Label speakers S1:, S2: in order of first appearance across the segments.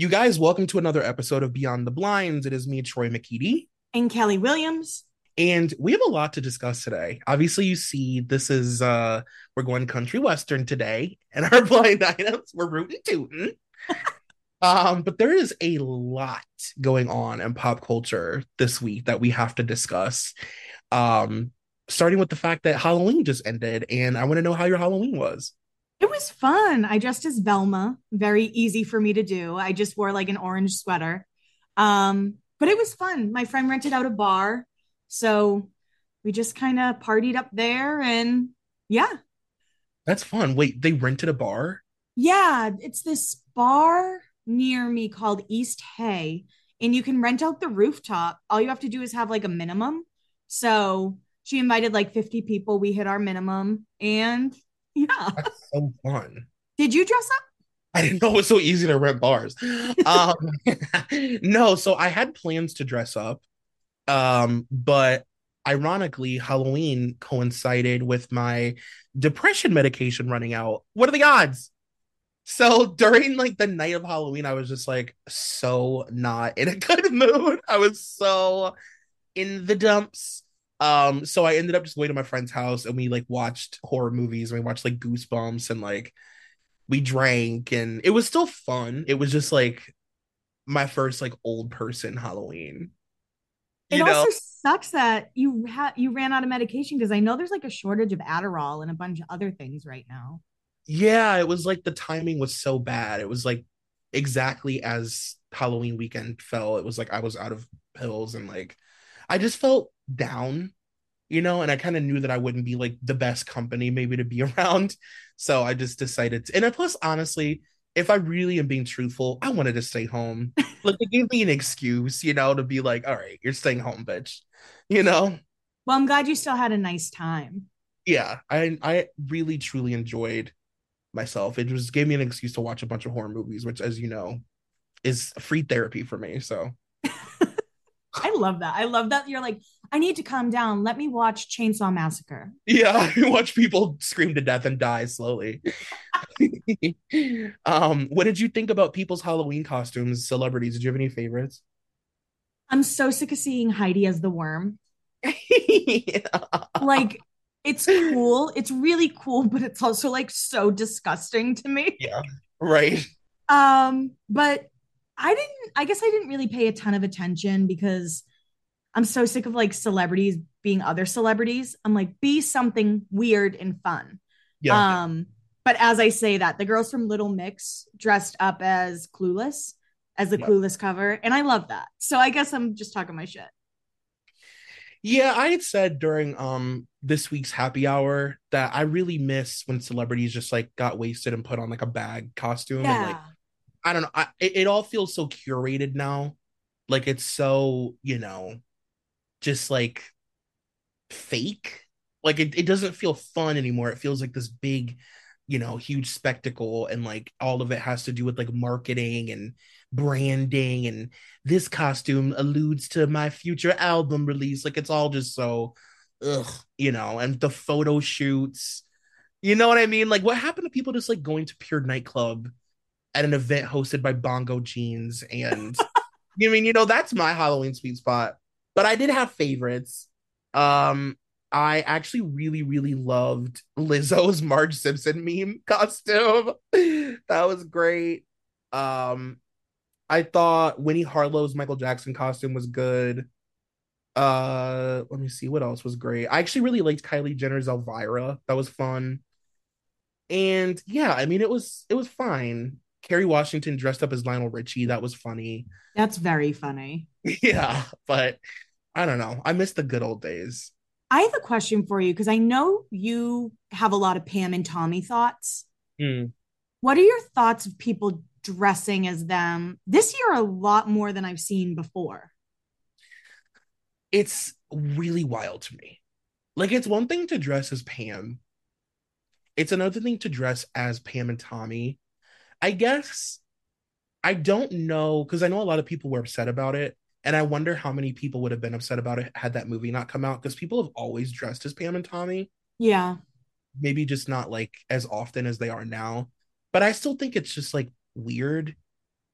S1: You guys, welcome to another episode of Beyond the Blinds. It is me, Troy McKeedy.
S2: And Kelly Williams.
S1: And we have a lot to discuss today. Obviously, you see, this is uh we're going country western today, and our blind items we're rooting tooting. um, but there is a lot going on in pop culture this week that we have to discuss. Um, starting with the fact that Halloween just ended, and I want to know how your Halloween was.
S3: It was fun. I dressed as Velma. Very easy for me to do. I just wore like an orange sweater. Um, but it was fun. My friend rented out a bar. So we just kind of partied up there and yeah.
S1: That's fun. Wait, they rented a bar?
S3: Yeah, it's this bar near me called East Hay and you can rent out the rooftop. All you have to do is have like a minimum. So she invited like 50 people. We hit our minimum and yeah.
S1: That's so fun.
S3: Did you dress up?
S1: I didn't know it was so easy to rent bars. um, no, so I had plans to dress up. Um, but ironically, Halloween coincided with my depression medication running out. What are the odds? So during like the night of Halloween, I was just like so not in a good mood. I was so in the dumps. Um, so I ended up just going to my friend's house and we like watched horror movies and we watched like Goosebumps and like we drank and it was still fun. It was just like my first like old person Halloween.
S3: You it know? also sucks that you had you ran out of medication because I know there's like a shortage of Adderall and a bunch of other things right now.
S1: Yeah, it was like the timing was so bad. It was like exactly as Halloween weekend fell. It was like I was out of pills and like I just felt down, you know, and I kind of knew that I wouldn't be like the best company maybe to be around. So I just decided to, and plus, honestly, if I really am being truthful, I wanted to stay home. like it gave me an excuse, you know, to be like, all right, you're staying home, bitch. You know?
S3: Well, I'm glad you still had a nice time.
S1: Yeah, I I really truly enjoyed myself. It just gave me an excuse to watch a bunch of horror movies, which as you know, is free therapy for me. So
S3: I love that. I love that you're like, I need to calm down. Let me watch Chainsaw Massacre.
S1: Yeah, watch people scream to death and die slowly. um, what did you think about people's Halloween costumes, celebrities? Did you have any favorites?
S3: I'm so sick of seeing Heidi as the worm. yeah. Like it's cool. It's really cool, but it's also like so disgusting to me.
S1: Yeah. Right.
S3: Um, but I didn't, I guess I didn't really pay a ton of attention because I'm so sick of like celebrities being other celebrities. I'm like, be something weird and fun. Yeah. Um, but as I say that, the girls from Little Mix dressed up as Clueless, as the yeah. Clueless cover, and I love that. So I guess I'm just talking my shit.
S1: Yeah, I had said during um this week's happy hour that I really miss when celebrities just like got wasted and put on like a bag costume yeah. and like I don't know. I, it, it all feels so curated now. Like it's so, you know, just like fake. Like it, it doesn't feel fun anymore. It feels like this big, you know, huge spectacle. And like all of it has to do with like marketing and branding. And this costume alludes to my future album release. Like it's all just so ugh, you know, and the photo shoots. You know what I mean? Like, what happened to people just like going to pure nightclub at an event hosted by Bongo Jeans? And you mean, you know, that's my Halloween sweet spot. But I did have favorites. Um, I actually really, really loved Lizzo's Marge Simpson meme costume. that was great. Um, I thought Winnie Harlow's Michael Jackson costume was good. Uh, let me see what else was great. I actually really liked Kylie Jenner's Elvira. That was fun. And yeah, I mean it was it was fine. Kerry Washington dressed up as Lionel Richie. That was funny.
S3: That's very funny.
S1: Yeah, but I don't know. I miss the good old days.
S3: I have a question for you because I know you have a lot of Pam and Tommy thoughts.
S1: Mm.
S3: What are your thoughts of people dressing as them this year? A lot more than I've seen before.
S1: It's really wild to me. Like, it's one thing to dress as Pam, it's another thing to dress as Pam and Tommy. I guess I don't know because I know a lot of people were upset about it. And I wonder how many people would have been upset about it had that movie not come out because people have always dressed as Pam and Tommy.
S3: Yeah.
S1: Maybe just not like as often as they are now. But I still think it's just like weird.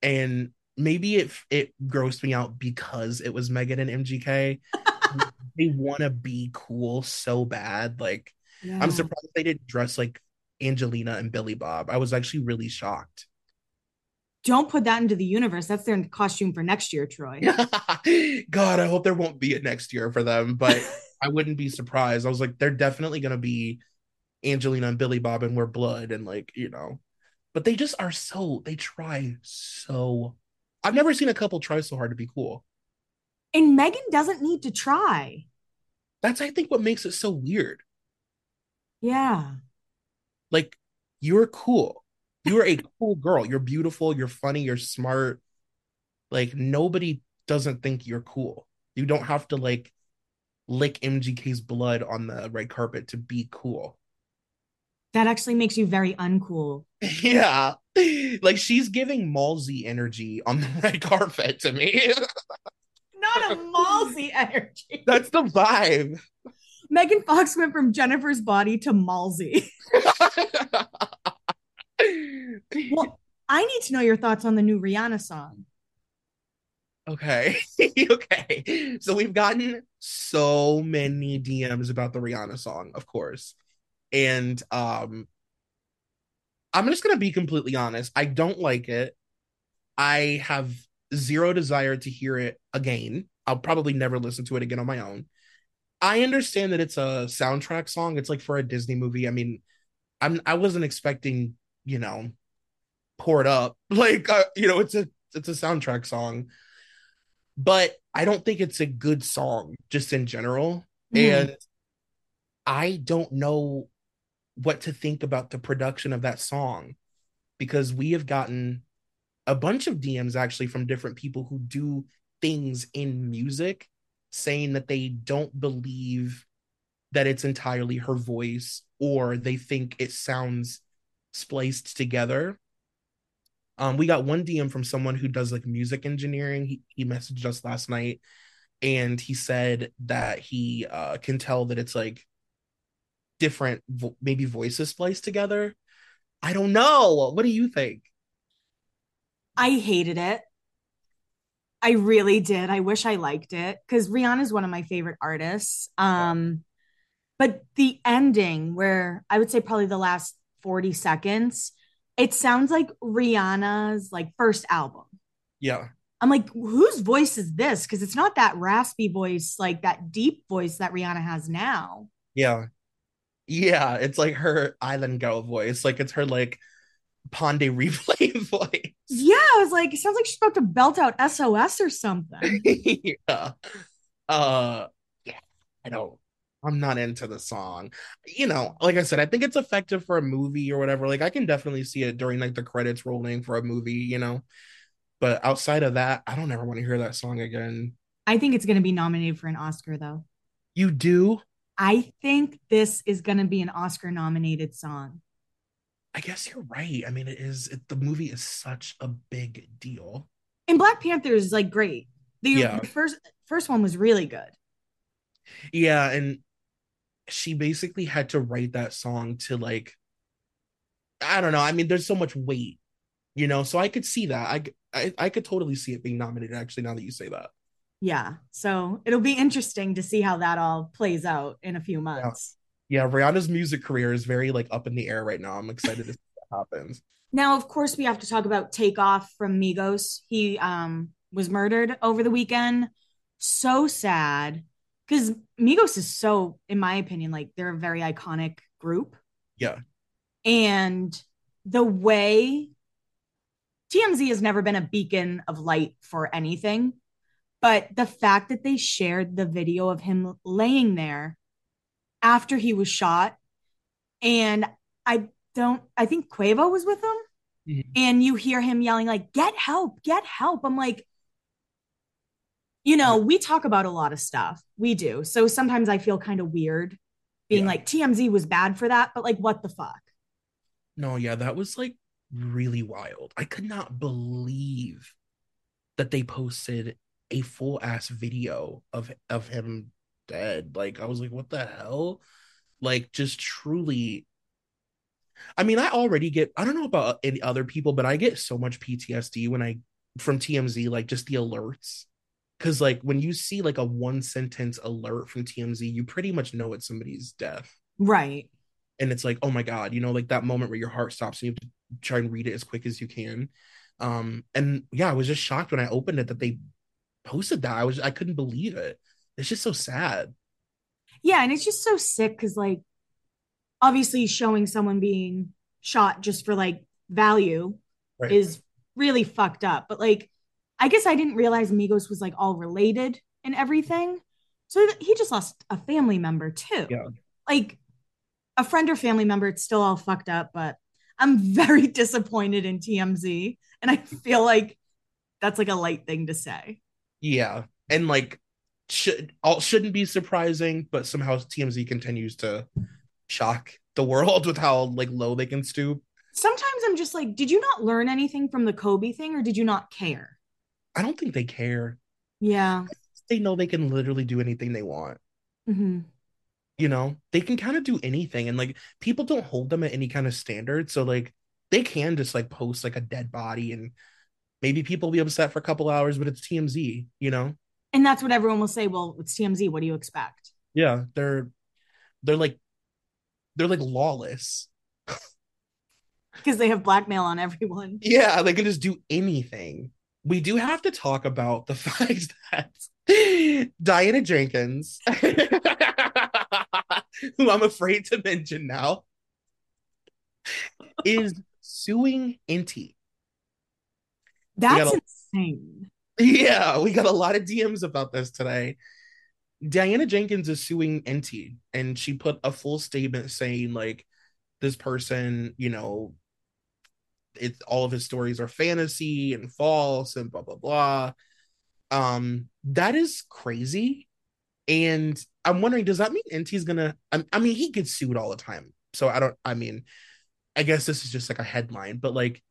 S1: And maybe it it grossed me out because it was Megan and MGK. they want to be cool so bad. Like yeah. I'm surprised they didn't dress like Angelina and Billy Bob. I was actually really shocked
S3: don't put that into the universe. That's their costume for next year, Troy.
S1: God, I hope there won't be a next year for them, but I wouldn't be surprised. I was like, they're definitely gonna be Angelina and Billy Bob and wear blood and like, you know. But they just are so they try so I've never seen a couple try so hard to be cool.
S3: And Megan doesn't need to try.
S1: That's I think what makes it so weird.
S3: Yeah.
S1: Like you're cool you are a cool girl. You're beautiful. You're funny. You're smart. Like nobody doesn't think you're cool. You don't have to like lick MGK's blood on the red carpet to be cool.
S3: That actually makes you very uncool.
S1: Yeah. Like she's giving Malsey energy on the red carpet to me.
S3: Not a Malsey energy.
S1: That's the vibe.
S3: Megan Fox went from Jennifer's body to Malsey well, I need to know your thoughts on the new Rihanna song.
S1: Okay. okay. So we've gotten so many DMs about the Rihanna song, of course. And um I'm just going to be completely honest. I don't like it. I have zero desire to hear it again. I'll probably never listen to it again on my own. I understand that it's a soundtrack song. It's like for a Disney movie. I mean, I'm I wasn't expecting, you know, Pour It Up. Like uh, you know, it's a it's a soundtrack song, but I don't think it's a good song just in general. Mm. And I don't know what to think about the production of that song because we have gotten a bunch of DMs actually from different people who do things in music saying that they don't believe that it's entirely her voice or they think it sounds spliced together um, we got one DM from someone who does like music engineering. He, he messaged us last night and he said that he uh, can tell that it's like different, vo- maybe voices spliced together. I don't know. What do you think?
S3: I hated it. I really did. I wish I liked it because Rihanna is one of my favorite artists. Um, but the ending, where I would say probably the last 40 seconds, it sounds like Rihanna's like first album.
S1: Yeah.
S3: I'm like, whose voice is this? Because it's not that raspy voice, like that deep voice that Rihanna has now.
S1: Yeah. Yeah. It's like her island girl voice. Like it's her like Pon de Replay voice.
S3: Yeah. I was like, it sounds like she's about to belt out SOS or something.
S1: yeah. Uh yeah. I don't I'm not into the song. You know, like I said, I think it's effective for a movie or whatever. Like I can definitely see it during like the credits rolling for a movie, you know. But outside of that, I don't ever want to hear that song again.
S3: I think it's going to be nominated for an Oscar though.
S1: You do?
S3: I think this is going to be an Oscar nominated song.
S1: I guess you're right. I mean, it is it, the movie is such a big deal.
S3: And Black Panther is like great. The, yeah. the first first one was really good.
S1: Yeah, and she basically had to write that song to like I don't know. I mean, there's so much weight, you know. So I could see that. I I, I could totally see it being nominated. Actually, now that you say that.
S3: Yeah. So it'll be interesting to see how that all plays out in a few months.
S1: Yeah, Rihanna's music career is very like up in the air right now. I'm excited to see what happens.
S3: Now, of course, we have to talk about Takeoff from Migos. He um was murdered over the weekend. So sad because Migos is so, in my opinion, like they're a very iconic group.
S1: Yeah.
S3: And the way TMZ has never been a beacon of light for anything, but the fact that they shared the video of him laying there after he was shot, and I don't, I think Quavo was with him, mm-hmm. and you hear him yelling, like, get help, get help. I'm like, you know, we talk about a lot of stuff. We do. So sometimes I feel kind of weird being yeah. like TMZ was bad for that, but like what the fuck?
S1: No, yeah, that was like really wild. I could not believe that they posted a full ass video of of him dead. Like I was like, what the hell? Like just truly I mean, I already get I don't know about any other people, but I get so much PTSD when I from TMZ, like just the alerts because like when you see like a one sentence alert from TMZ, you pretty much know it's somebody's death.
S3: Right.
S1: And it's like, oh my God, you know, like that moment where your heart stops and you have to try and read it as quick as you can. Um, and yeah, I was just shocked when I opened it that they posted that. I was I couldn't believe it. It's just so sad.
S3: Yeah, and it's just so sick because like obviously showing someone being shot just for like value right. is really fucked up. But like I guess I didn't realize Migos was like all related and everything. So he just lost a family member too.
S1: Yeah.
S3: Like a friend or family member, it's still all fucked up, but I'm very disappointed in TMZ. And I feel like that's like a light thing to say.
S1: Yeah. And like should all shouldn't be surprising, but somehow TMZ continues to shock the world with how like low they can stoop.
S3: Sometimes I'm just like, did you not learn anything from the Kobe thing or did you not care?
S1: I don't think they care.
S3: Yeah.
S1: They know they can literally do anything they want.
S3: Mm-hmm.
S1: You know, they can kind of do anything. And like people don't hold them at any kind of standard. So like they can just like post like a dead body and maybe people will be upset for a couple hours, but it's TMZ, you know?
S3: And that's what everyone will say. Well, it's TMZ. What do you expect?
S1: Yeah. They're they're like they're like lawless.
S3: Because they have blackmail on everyone.
S1: Yeah, they can just do anything we do have to talk about the fact that Diana Jenkins, who I'm afraid to mention now, is suing Enty.
S3: That's a, insane.
S1: Yeah, we got a lot of DMs about this today. Diana Jenkins is suing Enty, and she put a full statement saying, like, this person, you know, it's all of his stories are fantasy and false and blah blah blah. Um, that is crazy. And I'm wondering, does that mean Enty's gonna? I, I mean, he gets sued all the time, so I don't. I mean, I guess this is just like a headline, but like,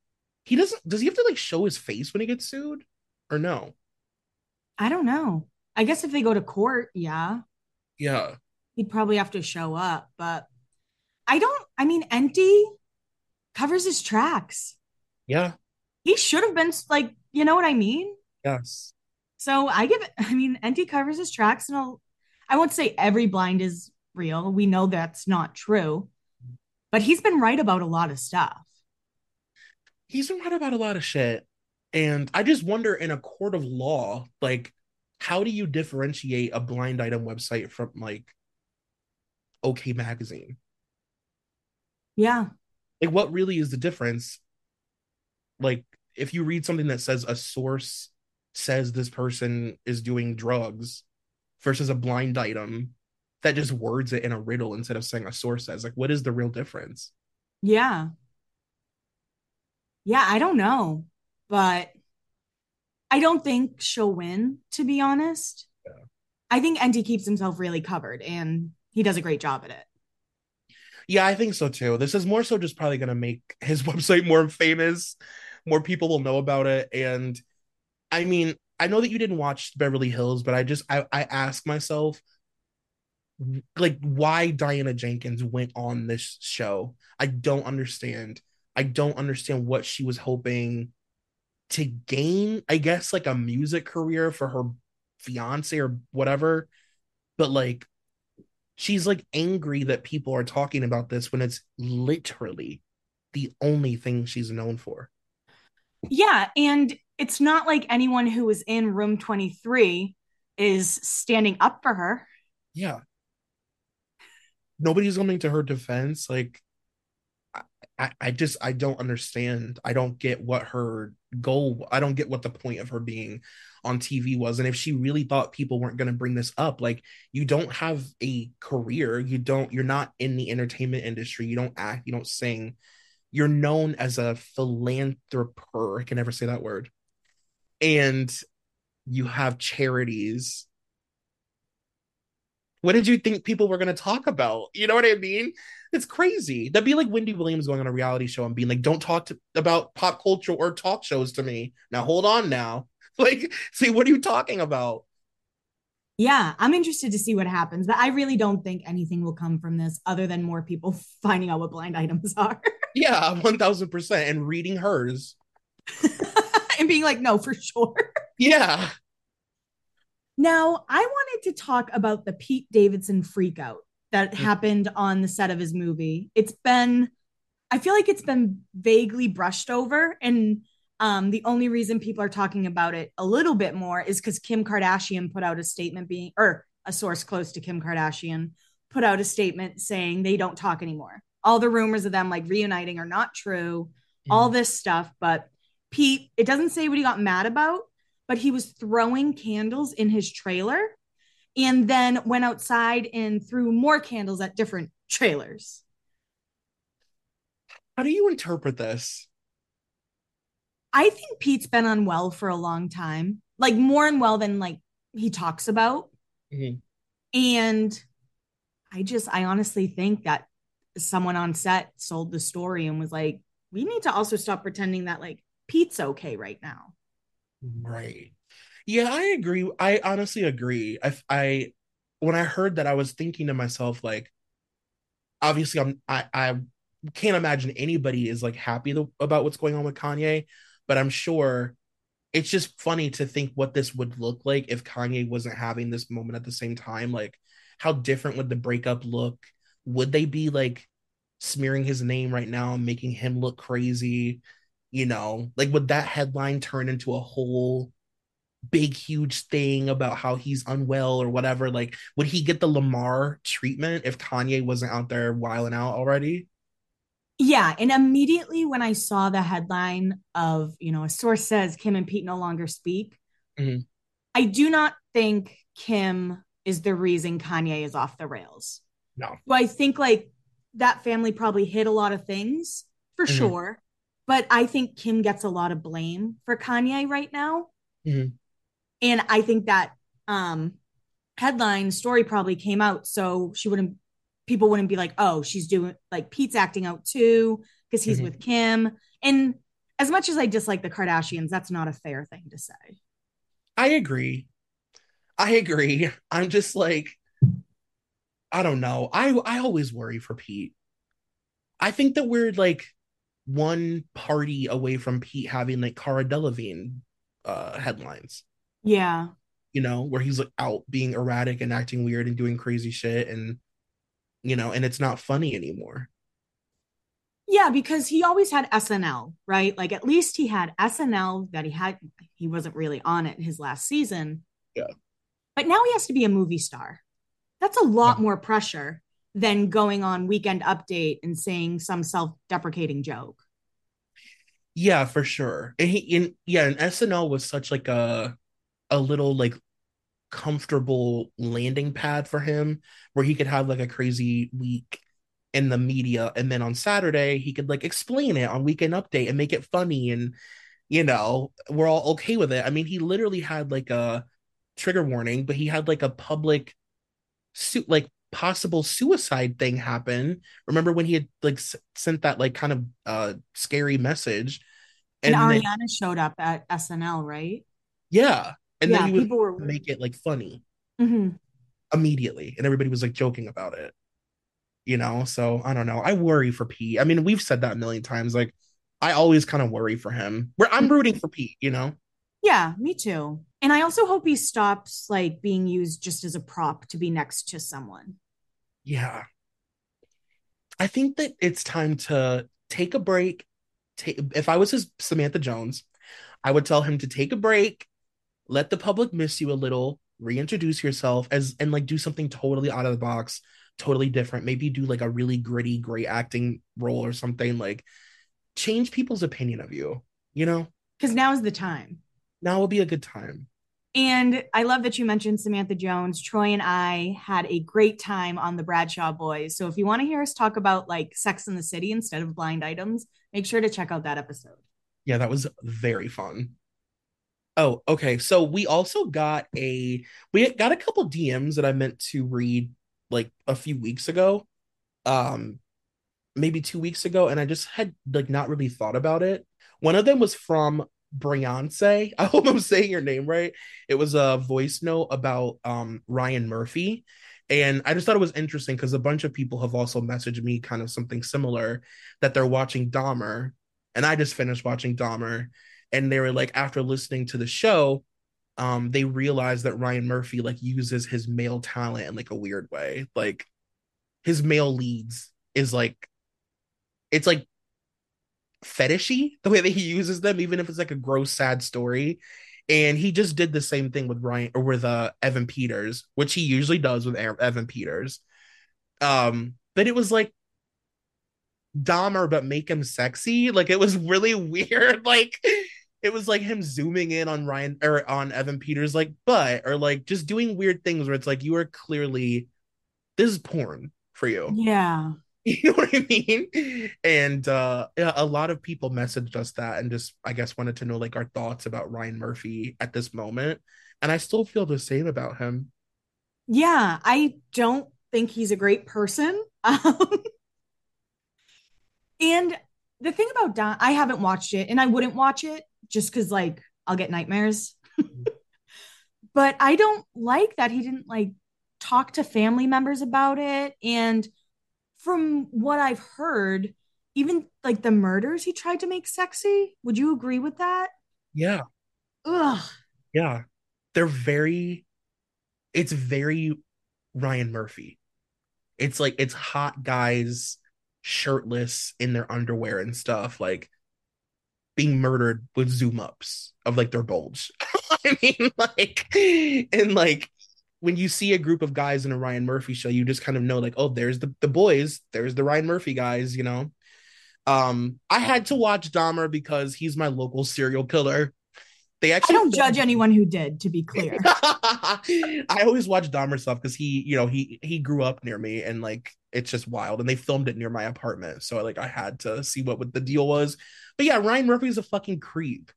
S1: he doesn't. Does he have to like show his face when he gets sued, or no?
S3: I don't know. I guess if they go to court, yeah.
S1: Yeah.
S3: He'd probably have to show up, but I don't. I mean, Enty covers his tracks.
S1: Yeah.
S3: He should have been like, you know what I mean?
S1: Yes.
S3: So I give I mean, Enty covers his tracks, and I'll, I won't say every blind is real. We know that's not true, but he's been right about a lot of stuff.
S1: He's been right about a lot of shit. And I just wonder in a court of law, like, how do you differentiate a blind item website from like OK Magazine?
S3: Yeah.
S1: Like what really is the difference? Like if you read something that says a source says this person is doing drugs versus a blind item that just words it in a riddle instead of saying a source says like what is the real difference?
S3: Yeah. Yeah i don't know but i don't think she'll win to be honest yeah. i think Enty keeps himself really covered and he does a great job at it
S1: yeah, I think so too. This is more so just probably going to make his website more famous. More people will know about it. And I mean, I know that you didn't watch Beverly Hills, but I just I, I ask myself, like why Diana Jenkins went on this show. I don't understand. I don't understand what she was hoping to gain, I guess, like a music career for her fiance or whatever. But like, she's like angry that people are talking about this when it's literally the only thing she's known for.
S3: Yeah. And it's not like anyone who was in room 23 is standing up for her.
S1: Yeah. Nobody's coming to her defense. Like, I, I just I don't understand. I don't get what her goal. I don't get what the point of her being on TV was. And if she really thought people weren't going to bring this up, like you don't have a career, you don't, you're not in the entertainment industry, you don't act, you don't sing, you're known as a philanthropist. I can never say that word. And you have charities. What did you think people were going to talk about? You know what I mean? It's crazy. That'd be like Wendy Williams going on a reality show and being like, "Don't talk to, about pop culture or talk shows to me." Now hold on, now, like, see, what are you talking about?
S3: Yeah, I'm interested to see what happens, but I really don't think anything will come from this other than more people finding out what blind items are.
S1: yeah, one thousand percent, and reading hers
S3: and being like, "No, for sure."
S1: Yeah.
S3: Now, I wanted to talk about the Pete Davidson freakout that mm-hmm. happened on the set of his movie. It's been, I feel like it's been vaguely brushed over. And um, the only reason people are talking about it a little bit more is because Kim Kardashian put out a statement being, or a source close to Kim Kardashian put out a statement saying they don't talk anymore. All the rumors of them like reuniting are not true, mm. all this stuff. But Pete, it doesn't say what he got mad about, but he was throwing candles in his trailer and then went outside and threw more candles at different trailers.
S1: How do you interpret this?
S3: I think Pete's been unwell for a long time, like more unwell than like he talks about. Mm-hmm. And I just, I honestly think that someone on set sold the story and was like, we need to also stop pretending that like Pete's okay right now.
S1: Right. Yeah, I agree. I honestly agree. I, I, when I heard that, I was thinking to myself, like, obviously, I'm, I, I can't imagine anybody is like happy about what's going on with Kanye, but I'm sure it's just funny to think what this would look like if Kanye wasn't having this moment at the same time. Like, how different would the breakup look? Would they be like smearing his name right now and making him look crazy? You know, like would that headline turn into a whole big huge thing about how he's unwell or whatever like would he get the lamar treatment if kanye wasn't out there wiling out already?
S3: Yeah and immediately when i saw the headline of you know a source says kim and pete no longer speak mm-hmm. i do not think kim is the reason kanye is off the rails.
S1: No.
S3: So i think like that family probably hid a lot of things for mm-hmm. sure but i think kim gets a lot of blame for kanye right now. Mm-hmm and I think that um headline story probably came out so she wouldn't people wouldn't be like, oh, she's doing like Pete's acting out too because he's mm-hmm. with Kim. And as much as I dislike the Kardashians, that's not a fair thing to say.
S1: I agree. I agree. I'm just like, I don't know. I I always worry for Pete. I think that we're like one party away from Pete having like Cara Delevingne uh headlines.
S3: Yeah.
S1: You know, where he's like out being erratic and acting weird and doing crazy shit and you know, and it's not funny anymore.
S3: Yeah, because he always had SNL, right? Like at least he had SNL that he had he wasn't really on it his last season.
S1: Yeah.
S3: But now he has to be a movie star. That's a lot yeah. more pressure than going on weekend update and saying some self-deprecating joke.
S1: Yeah, for sure. And he in yeah, and SNL was such like a a little like comfortable landing pad for him where he could have like a crazy week in the media and then on Saturday he could like explain it on weekend update and make it funny and you know we're all okay with it. I mean he literally had like a trigger warning but he had like a public suit like possible suicide thing happen. Remember when he had like s- sent that like kind of uh scary message
S3: and, and Ariana then, showed up at SNL, right?
S1: Yeah and yeah, then he would were... make it like funny.
S3: Mm-hmm.
S1: immediately, and everybody was like joking about it. You know, so I don't know. I worry for Pete. I mean, we've said that a million times. Like, I always kind of worry for him. Where I'm rooting for Pete. You know.
S3: Yeah, me too. And I also hope he stops like being used just as a prop to be next to someone.
S1: Yeah. I think that it's time to take a break. Take, if I was his Samantha Jones, I would tell him to take a break, let the public miss you a little, reintroduce yourself as and like do something totally out of the box, totally different. Maybe do like a really gritty, great acting role or something like change people's opinion of you, you know?
S3: Because now is the time.
S1: Now will be a good time.
S3: And I love that you mentioned Samantha Jones. Troy and I had a great time on the Bradshaw Boys. So if you want to hear us talk about like Sex in the City instead of blind items, make sure to check out that episode.
S1: Yeah, that was very fun. Oh, okay. So we also got a we got a couple DMs that I meant to read like a few weeks ago. Um maybe 2 weeks ago and I just had like not really thought about it. One of them was from Briance. I hope I'm saying your name right. It was a voice note about um, Ryan Murphy. And I just thought it was interesting because a bunch of people have also messaged me kind of something similar that they're watching Dahmer. And I just finished watching Dahmer. And they were like, after listening to the show, um, they realized that Ryan Murphy like uses his male talent in like a weird way. Like his male leads is like it's like fetishy the way that he uses them, even if it's like a gross, sad story. And he just did the same thing with Ryan or with uh Evan Peters, which he usually does with Evan Peters. Um, but it was like Dahmer, but make him sexy. Like it was really weird. Like it was like him zooming in on Ryan or on Evan Peters, like butt, or like just doing weird things where it's like you are clearly this is porn for you.
S3: Yeah.
S1: You know what I mean? And uh yeah, a lot of people messaged us that and just I guess wanted to know like our thoughts about Ryan Murphy at this moment. And I still feel the same about him.
S3: Yeah, I don't think he's a great person. Um, and the thing about Don, I haven't watched it and I wouldn't watch it just because like I'll get nightmares. Mm-hmm. but I don't like that he didn't like talk to family members about it. And from what I've heard, even like the murders he tried to make sexy. Would you agree with that?
S1: Yeah.
S3: Ugh.
S1: Yeah. They're very it's very Ryan Murphy. It's like it's hot guys shirtless in their underwear and stuff like being murdered with zoom ups of like their bulge. I mean like and like when you see a group of guys in a Ryan Murphy show, you just kind of know like, oh, there's the the boys, there's the Ryan Murphy guys, you know. Um, I had to watch Dahmer because he's my local serial killer.
S3: They actually I don't judge anyone who did, to be clear.
S1: I always watch Dahmer stuff because he, you know, he he grew up near me and like it's just wild. And they filmed it near my apartment. So like I had to see what, what the deal was. But yeah, Ryan Murphy's a fucking creep.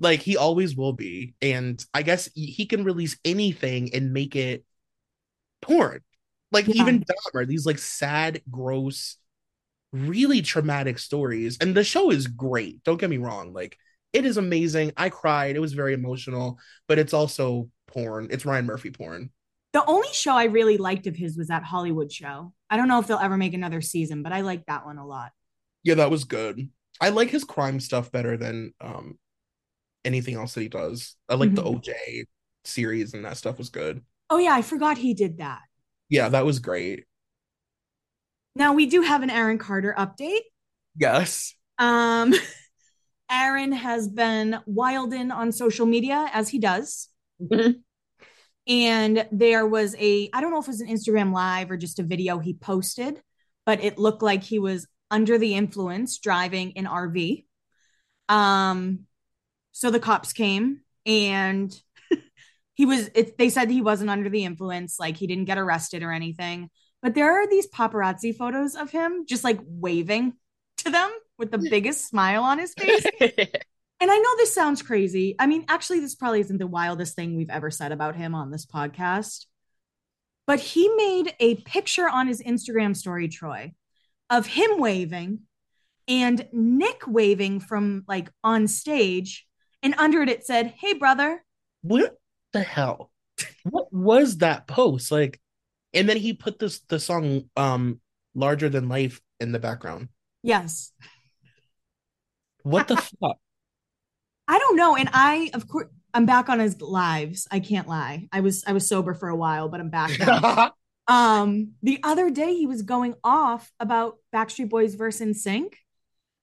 S1: Like he always will be. And I guess he can release anything and make it porn. Like yeah. even Dahmer, these like sad, gross, really traumatic stories. And the show is great. Don't get me wrong. Like it is amazing. I cried. It was very emotional, but it's also porn. It's Ryan Murphy porn.
S3: The only show I really liked of his was that Hollywood show. I don't know if they'll ever make another season, but I like that one a lot.
S1: Yeah, that was good. I like his crime stuff better than um anything else that he does. I like mm-hmm. the OJ series and that stuff was good.
S3: Oh yeah, I forgot he did that.
S1: Yeah, that was great.
S3: Now we do have an Aaron Carter update.
S1: Yes.
S3: Um Aaron has been wilding on social media as he does. Mm-hmm. And there was a, I don't know if it was an Instagram live or just a video he posted, but it looked like he was under the influence driving an RV. Um, so the cops came and he was, it, they said he wasn't under the influence, like he didn't get arrested or anything. But there are these paparazzi photos of him just like waving to them with the biggest smile on his face. and I know this sounds crazy. I mean, actually, this probably isn't the wildest thing we've ever said about him on this podcast. But he made a picture on his Instagram story, Troy, of him waving and Nick waving from like on stage. And under it, it said, Hey, brother.
S1: What the hell? what was that post? Like, and then he put this the song um larger than life in the background.
S3: Yes.
S1: What the fuck?
S3: I don't know. And I, of course, I'm back on his lives. I can't lie. I was I was sober for a while, but I'm back now. um, the other day he was going off about Backstreet Boys versus NSYNC.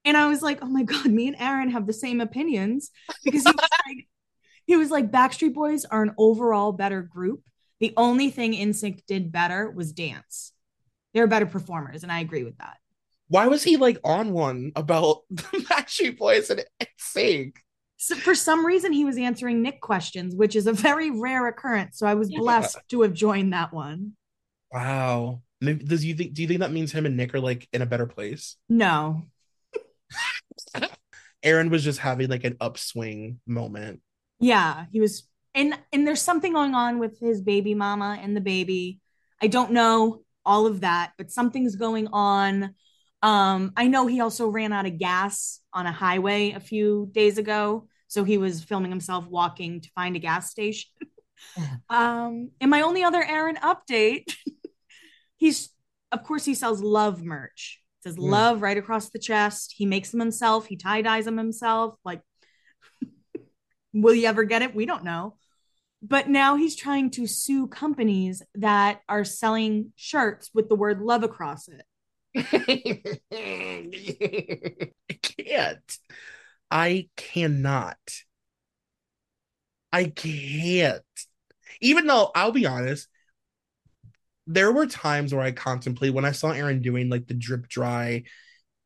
S3: And I was like, oh my God, me and Aaron have the same opinions because he was like, he was like, Backstreet Boys are an overall better group. The only thing NSYNC did better was dance. They're better performers, and I agree with that.
S1: Why was he like on one about the Backstreet Boys and NSYNC?
S3: So for some reason, he was answering Nick questions, which is a very rare occurrence. So I was blessed yeah. to have joined that one.
S1: Wow. Does you think? Do you think that means him and Nick are like in a better place?
S3: No.
S1: Aaron was just having like an upswing moment.
S3: Yeah, he was, and and there's something going on with his baby mama and the baby. I don't know all of that, but something's going on. Um, I know he also ran out of gas on a highway a few days ago, so he was filming himself walking to find a gas station. um, and my only other Aaron update, he's of course he sells love merch. It says yeah. love right across the chest. He makes them himself. He tie dyes them himself. Like, will you ever get it? We don't know. But now he's trying to sue companies that are selling shirts with the word love across it.
S1: I can't. I cannot. I can't. Even though I'll be honest, there were times where I contemplate when I saw Aaron doing like the drip dry,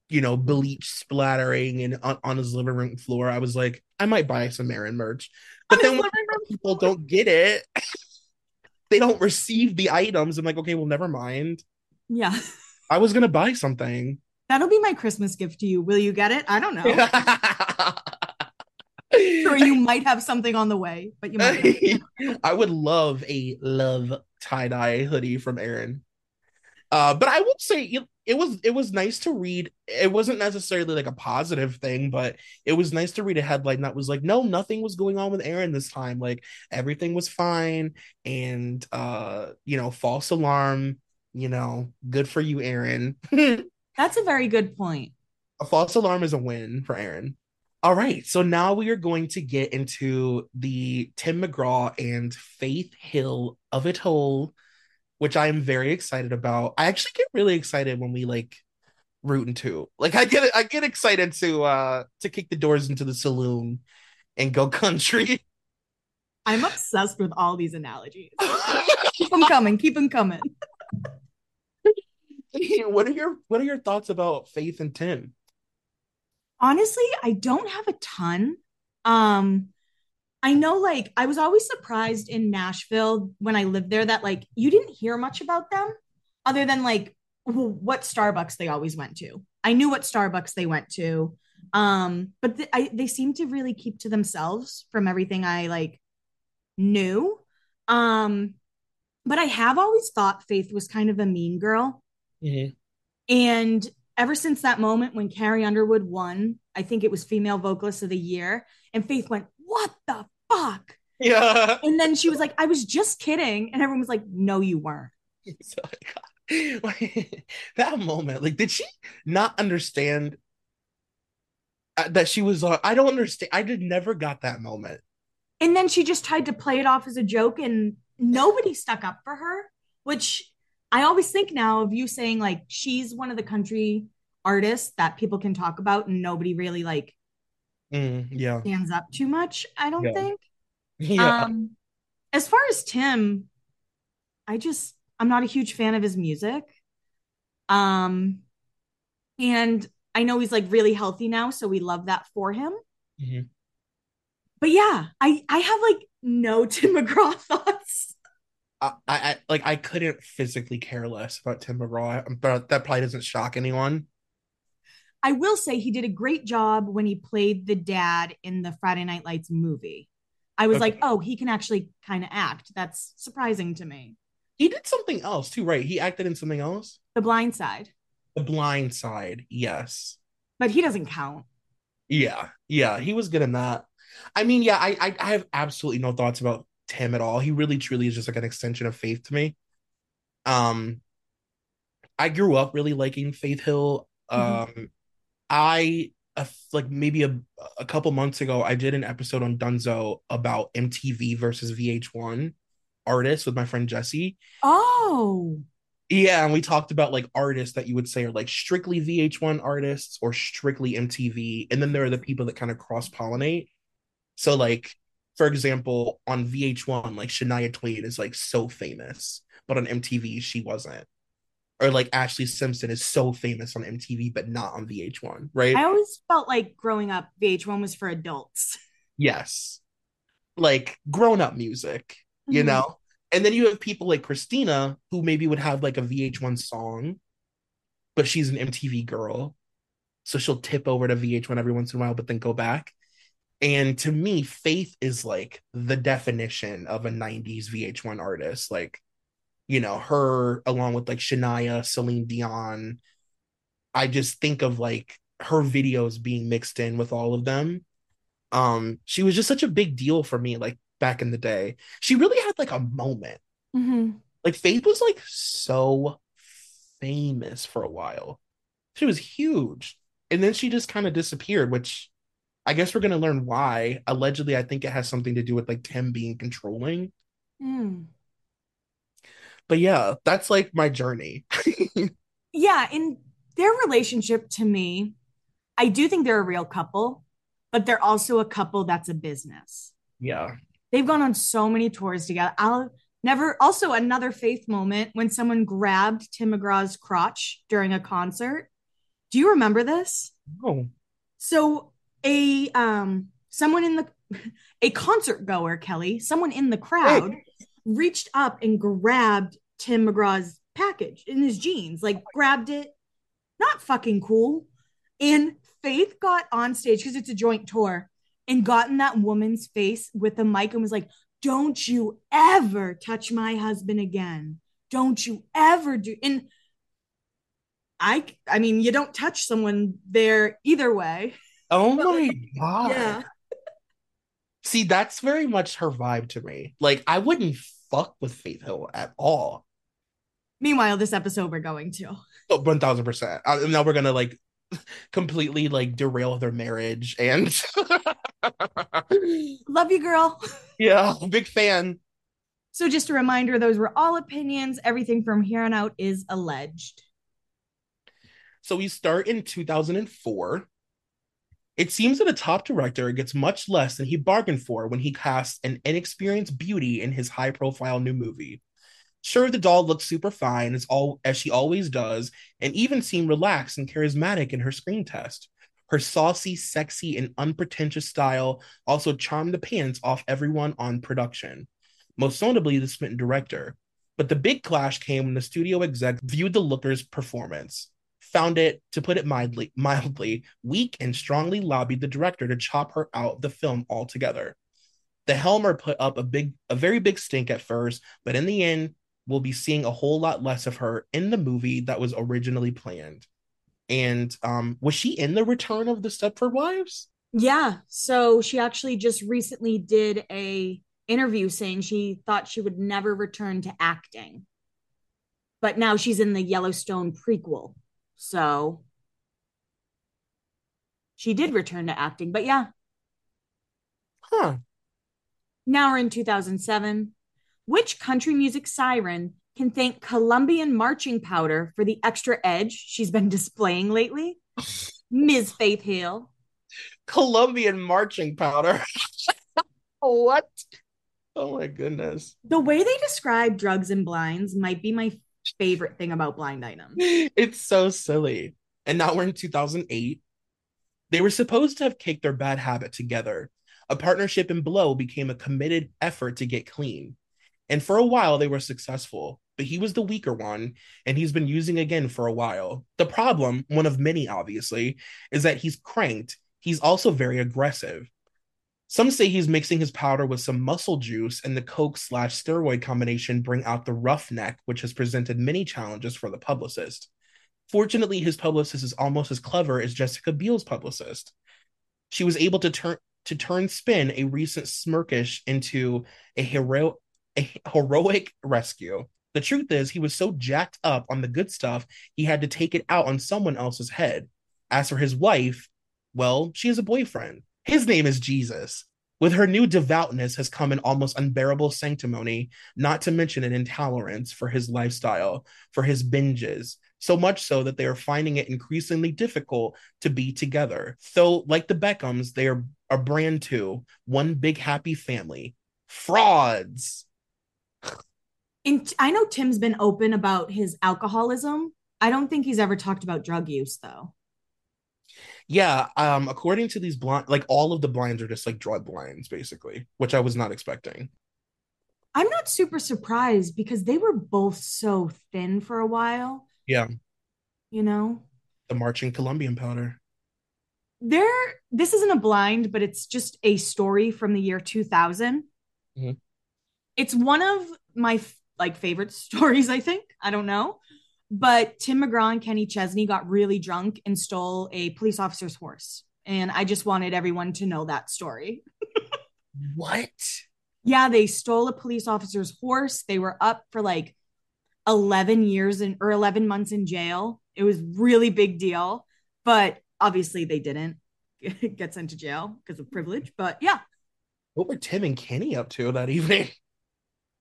S1: you know, bleach splattering and on, on his living room floor. I was like, I might buy some Aaron merch. But then when people don't get it, they don't receive the items. I'm like, okay, well, never mind.
S3: Yeah.
S1: I was gonna buy something.
S3: That'll be my Christmas gift to you. Will you get it? I don't know. or you might have something on the way, but you might.
S1: I would love a love tie dye hoodie from Aaron. Uh, but I would say it, it was it was nice to read. It wasn't necessarily like a positive thing, but it was nice to read a headline that was like, no, nothing was going on with Aaron this time. Like everything was fine, and uh, you know, false alarm you know, good for you, Aaron.
S3: That's a very good point.
S1: A false alarm is a win for Aaron. All right, so now we are going to get into the Tim McGraw and Faith Hill of it all, which I am very excited about. I actually get really excited when we like rooting to. Like I get I get excited to uh to kick the doors into the saloon and go country.
S3: I'm obsessed with all these analogies. keep them coming, keep them coming.
S1: what are your what are your thoughts about Faith and Tim?
S3: Honestly, I don't have a ton. Um I know like I was always surprised in Nashville when I lived there that like you didn't hear much about them other than like what Starbucks they always went to. I knew what Starbucks they went to. Um but th- I, they seem to really keep to themselves from everything I like knew. Um but I have always thought Faith was kind of a mean girl. Mm-hmm. And ever since that moment when Carrie Underwood won, I think it was Female Vocalist of the Year, and Faith went, What the fuck?
S1: Yeah.
S3: And then she was like, I was just kidding. And everyone was like, No, you weren't. So,
S1: that moment, like, did she not understand uh, that she was on? I don't understand. I did never got that moment.
S3: And then she just tried to play it off as a joke, and nobody stuck up for her, which I always think now of you saying like she's one of the country artists that people can talk about and nobody really like
S1: mm, yeah
S3: stands up too much. I don't
S1: yeah.
S3: think.
S1: Yeah.
S3: Um, as far as Tim, I just I'm not a huge fan of his music. Um, and I know he's like really healthy now, so we love that for him. Mm-hmm. But yeah, I I have like no Tim McGraw thoughts.
S1: I, I like I couldn't physically care less about Tim McGraw, but that probably doesn't shock anyone.
S3: I will say he did a great job when he played the dad in the Friday Night Lights movie. I was okay. like, oh, he can actually kind of act. That's surprising to me.
S1: He did something else too, right? He acted in something else.
S3: The Blind Side.
S1: The Blind Side, yes.
S3: But he doesn't count.
S1: Yeah, yeah, he was good in that. I mean, yeah, I, I, I have absolutely no thoughts about Tim at all. He really truly is just like an extension of Faith to me. Um I grew up really liking Faith Hill. Um mm-hmm. I uh, like maybe a, a couple months ago I did an episode on Dunzo about MTV versus VH1 artists with my friend Jesse.
S3: Oh.
S1: Yeah, and we talked about like artists that you would say are like strictly VH1 artists or strictly MTV. And then there are the people that kind of cross pollinate. So, like, for example, on VH1, like Shania Twain is like so famous, but on MTV, she wasn't. Or like Ashlee Simpson is so famous on MTV, but not on VH1, right?
S3: I always felt like growing up, VH1 was for adults.
S1: Yes. Like grown up music, mm-hmm. you know? And then you have people like Christina who maybe would have like a VH1 song, but she's an MTV girl. So she'll tip over to VH1 every once in a while, but then go back. And to me, Faith is like the definition of a 90s VH1 artist. Like, you know, her along with like Shania, Celine Dion. I just think of like her videos being mixed in with all of them. Um, she was just such a big deal for me. Like back in the day. She really had like a moment.
S3: Mm-hmm.
S1: Like Faith was like so famous for a while. She was huge. And then she just kind of disappeared, which I guess we're going to learn why. Allegedly, I think it has something to do with like Tim being controlling.
S3: Mm.
S1: But yeah, that's like my journey.
S3: yeah. In their relationship to me, I do think they're a real couple, but they're also a couple that's a business.
S1: Yeah.
S3: They've gone on so many tours together. I'll never also another faith moment when someone grabbed Tim McGraw's crotch during a concert. Do you remember this?
S1: No.
S3: So a um someone in the a concert goer, Kelly, someone in the crowd hey. reached up and grabbed Tim McGraw's package in his jeans, like grabbed it. Not fucking cool. And Faith got on stage because it's a joint tour and got in that woman's face with the mic and was like, Don't you ever touch my husband again. Don't you ever do. And I, I mean, you don't touch someone there either way.
S1: Oh my God.
S3: Yeah.
S1: See, that's very much her vibe to me. Like, I wouldn't fuck with Faith Hill at all.
S3: Meanwhile, this episode we're going to.
S1: Oh, 1000%. Uh, now we're going to like completely like derail their marriage and
S3: love you girl
S1: yeah big fan
S3: so just a reminder those were all opinions everything from here on out is alleged
S1: so we start in 2004 it seems that a top director gets much less than he bargained for when he casts an inexperienced beauty in his high profile new movie Sure, the doll looked super fine as all as she always does, and even seemed relaxed and charismatic in her screen test. Her saucy, sexy, and unpretentious style also charmed the pants off everyone on production, most notably the smitten director. But the big clash came when the studio exec viewed the looker's performance, found it, to put it mildly, mildly, weak, and strongly lobbied the director to chop her out of the film altogether. The Helmer put up a big, a very big stink at first, but in the end, we'll be seeing a whole lot less of her in the movie that was originally planned. And um, was she in the Return of the Stepford Wives?
S3: Yeah. So she actually just recently did a interview saying she thought she would never return to acting. But now she's in the Yellowstone prequel. So she did return to acting, but yeah.
S1: Huh.
S3: Now we're in 2007. Which country music siren can thank Colombian marching powder for the extra edge she's been displaying lately? Ms. Faith Hill.
S1: Colombian marching powder. what? Oh my goodness.
S3: The way they describe drugs and blinds might be my favorite thing about blind items.
S1: It's so silly. And now we're in 2008. They were supposed to have kicked their bad habit together. A partnership in Blow became a committed effort to get clean. And for a while, they were successful, but he was the weaker one, and he's been using again for a while. The problem, one of many obviously, is that he's cranked. He's also very aggressive. Some say he's mixing his powder with some muscle juice, and the coke slash steroid combination bring out the roughneck, which has presented many challenges for the publicist. Fortunately, his publicist is almost as clever as Jessica Biel's publicist. She was able to turn to turn spin a recent smirkish into a hero a heroic rescue. The truth is, he was so jacked up on the good stuff, he had to take it out on someone else's head. As for his wife, well, she has a boyfriend. His name is Jesus. With her new devoutness has come an almost unbearable sanctimony, not to mention an intolerance for his lifestyle, for his binges, so much so that they are finding it increasingly difficult to be together. So, like the Beckhams, they are a brand two, one big happy family. Frauds.
S3: I know Tim's been open about his alcoholism. I don't think he's ever talked about drug use though.
S1: Yeah, um, according to these blind, like all of the blinds are just like drug blinds, basically, which I was not expecting.
S3: I'm not super surprised because they were both so thin for a while.
S1: Yeah,
S3: You know,
S1: the marching Colombian powder.
S3: there. This isn't a blind, but it's just a story from the year 2000.
S1: Mhm.
S3: It's one of my like favorite stories. I think I don't know, but Tim McGraw and Kenny Chesney got really drunk and stole a police officer's horse, and I just wanted everyone to know that story.
S1: What?
S3: Yeah, they stole a police officer's horse. They were up for like 11 years in or 11 months in jail. It was really big deal, but obviously they didn't get sent to jail because of privilege. But yeah,
S1: What were Tim and Kenny up to that evening?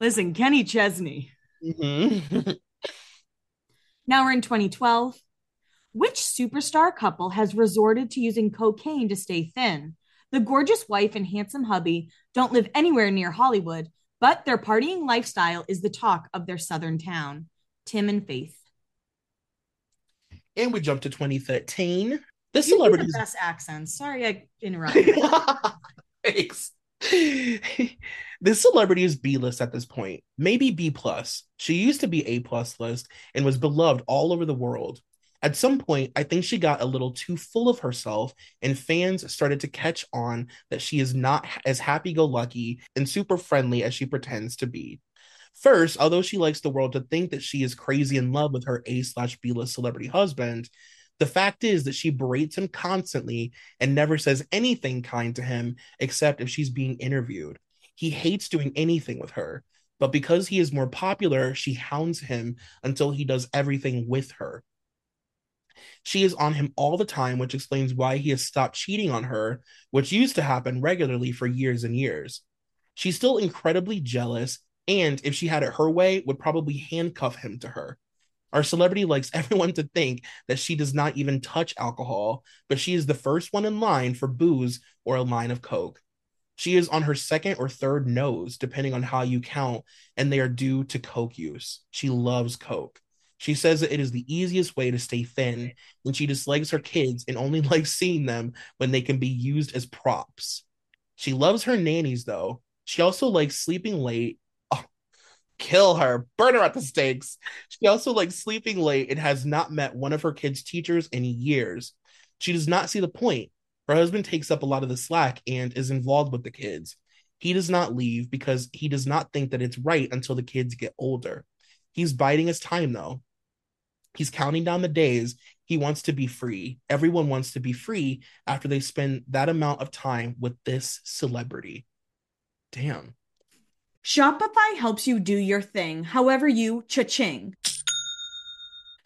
S3: listen, Kenny Chesney.
S1: Mhm.
S3: Now we're in 2012. Which superstar couple has resorted to using cocaine to stay thin? The gorgeous wife and handsome hubby don't live anywhere near Hollywood, but their partying lifestyle is the talk of their southern town. Tim and Faith.
S1: and we jump to 2013. The
S3: You do
S1: celebrities.
S3: the best accents. Sorry, I interrupted.
S1: Thanks. This celebrity is B list at this point, maybe B plus. She used to be A plus list and was beloved all over the world. At some point, I think she got a little too full of herself, and fans started to catch on that she is not as happy go lucky and super friendly as she pretends to be. First, although she likes the world to think that she is crazy in love with her A slash B list celebrity husband, the fact is that she berates him constantly and never says anything kind to him except if she's being interviewed. He hates doing anything with her, but because he is more popular, she hounds him until he does everything with her. She is on him all the time, which explains why he has stopped cheating on her, which used to happen regularly for years and years. She's still incredibly jealous, and if she had it her way, would probably handcuff him to her. Our celebrity likes everyone to think that she does not even touch alcohol, but she is the first one in line for booze or a line of Coke. She is on her second or third nose, depending on how you count, and they are due to Coke use. She loves Coke. She says that it is the easiest way to stay thin, and she dislikes her kids and only likes seeing them when they can be used as props. She loves her nannies, though. She also likes sleeping late. Oh, kill her, burn her at the stakes. She also likes sleeping late and has not met one of her kids' teachers in years. She does not see the point. Her husband takes up a lot of the slack and is involved with the kids. He does not leave because he does not think that it's right until the kids get older. He's biding his time, though. He's counting down the days. He wants to be free. Everyone wants to be free after they spend that amount of time with this celebrity. Damn.
S2: Shopify helps you do your thing, however you cha-ching.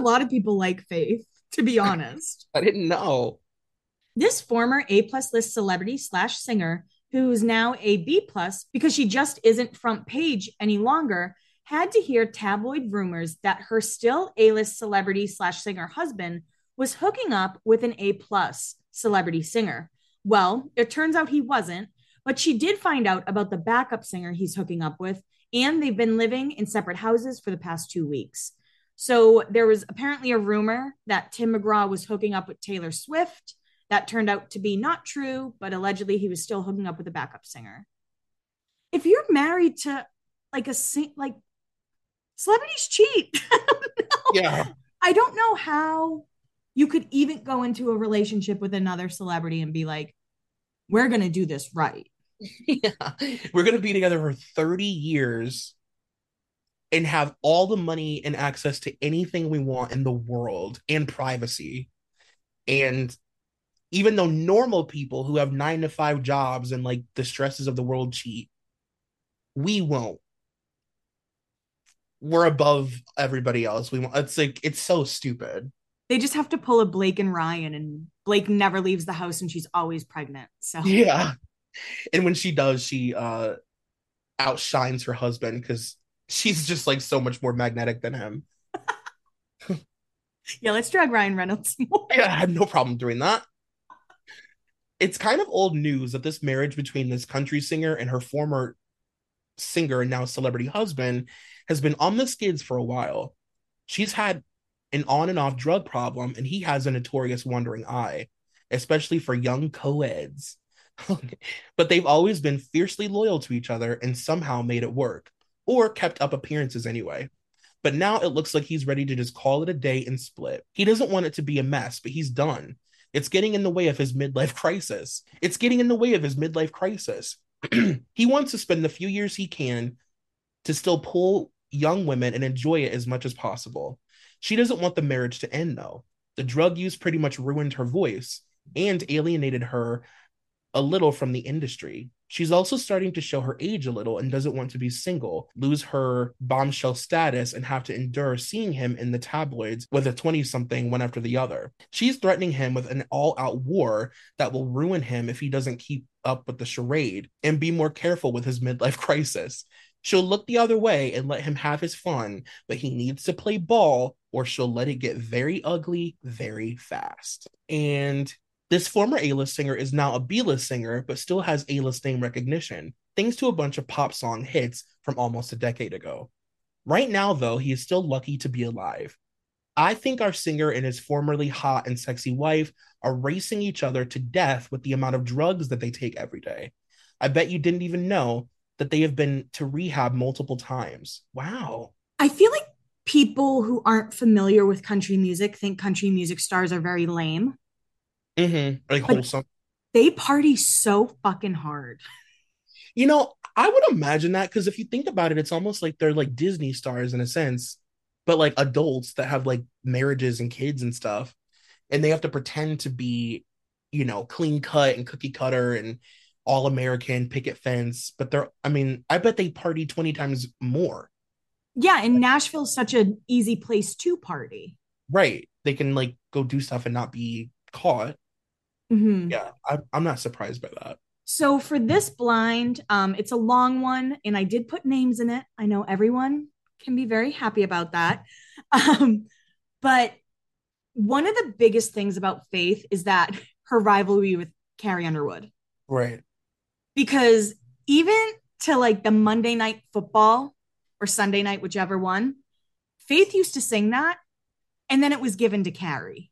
S3: I don't think a lot of people like Faith, to be honest.
S1: I didn't know.
S3: This former A plus list celebrity slash singer, who's now a B plus because she just isn't front page any longer, had to hear tabloid rumors that her still A list celebrity slash singer husband was hooking up with an A plus celebrity singer. Well, it turns out he wasn't, but she did find out about the backup singer he's hooking up with, and they've been living in separate houses for the past two weeks. So there was apparently a rumor that Tim McGraw was hooking up with Taylor Swift. That turned out to be not true, but allegedly he was still hooking up with a backup singer. If you're married to like a like celebrities cheat.
S1: Yeah.
S3: I don't know how you could even go into a relationship with another celebrity and be like, we're going to do this right.
S1: yeah. We're going to be together for 30 years and have all the money and access to anything we want in the world and privacy. And even though normal people who have nine to five jobs and like the stresses of the world cheat, we won't. We're above everybody else. We want it's like it's so stupid.
S3: They just have to pull a Blake and Ryan, and Blake never leaves the house and she's always pregnant. So
S1: Yeah. And when she does, she uh outshines her husband because she's just like so much more magnetic than him.
S3: yeah, let's drag Ryan Reynolds more.
S1: Yeah, I have no problem doing that. It's kind of old news that this marriage between this country singer and her former singer and now celebrity husband has been on the skids for a while. She's had an on and off drug problem, and he has a notorious wandering eye, especially for young co-eds. but they've always been fiercely loyal to each other and somehow made it work, or kept up appearances anyway. But now it looks like he's ready to just call it a day and split. He doesn't want it to be a mess, but he's done. It's getting in the way of his midlife crisis. It's getting in the way of his midlife crisis. he wants to spend the few years he can to still pull young women and enjoy it as much as possible. She doesn't want the marriage to end, though. The drug use pretty much ruined her voice and alienated her a little from the industry. She's also starting to show her age a little and doesn't want to be single, lose her bombshell status, and have to endure seeing him in the tabloids with a 20 something one after the other. She's threatening him with an all out war that will ruin him if he doesn't keep up with the charade and be more careful with his midlife crisis. She'll look the other way and let him have his fun, but he needs to play ball or she'll let it get very ugly very fast. And this former A list singer is now a B list singer, but still has A list name recognition, thanks to a bunch of pop song hits from almost a decade ago. Right now, though, he is still lucky to be alive. I think our singer and his formerly hot and sexy wife are racing each other to death with the amount of drugs that they take every day. I bet you didn't even know that they have been to rehab multiple times. Wow.
S3: I feel like people who aren't familiar with country music think country music stars are very lame.
S1: Mm-hmm. Like
S3: But-
S1: wholesome.
S3: They party so fucking hard.
S1: You know, I would imagine that because if you think about it, it's almost like they're like Disney stars in a sense, but like adults that have like marriages and kids and stuff. And they have to pretend to be, you know, clean cut and cookie cutter and all American picket fence. But they're, I mean, I bet they party 20 times more.
S3: Yeah, and Nashville's such an easy place to party.
S1: Right. They can like go do stuff and not be caught.
S3: Mhm.
S1: Yeah. I, I'm not surprised by that.
S3: So for this blind, um, it's a long one, and I did put names in it. I know everyone can be very happy about that. Um, but one of the biggest things about Faith is that her rivalry with Carrie Underwood,
S1: Right.
S3: because even to like the Monday night football or Sunday night, whichever one, Faith used to sing that, and then it was given to Carrie.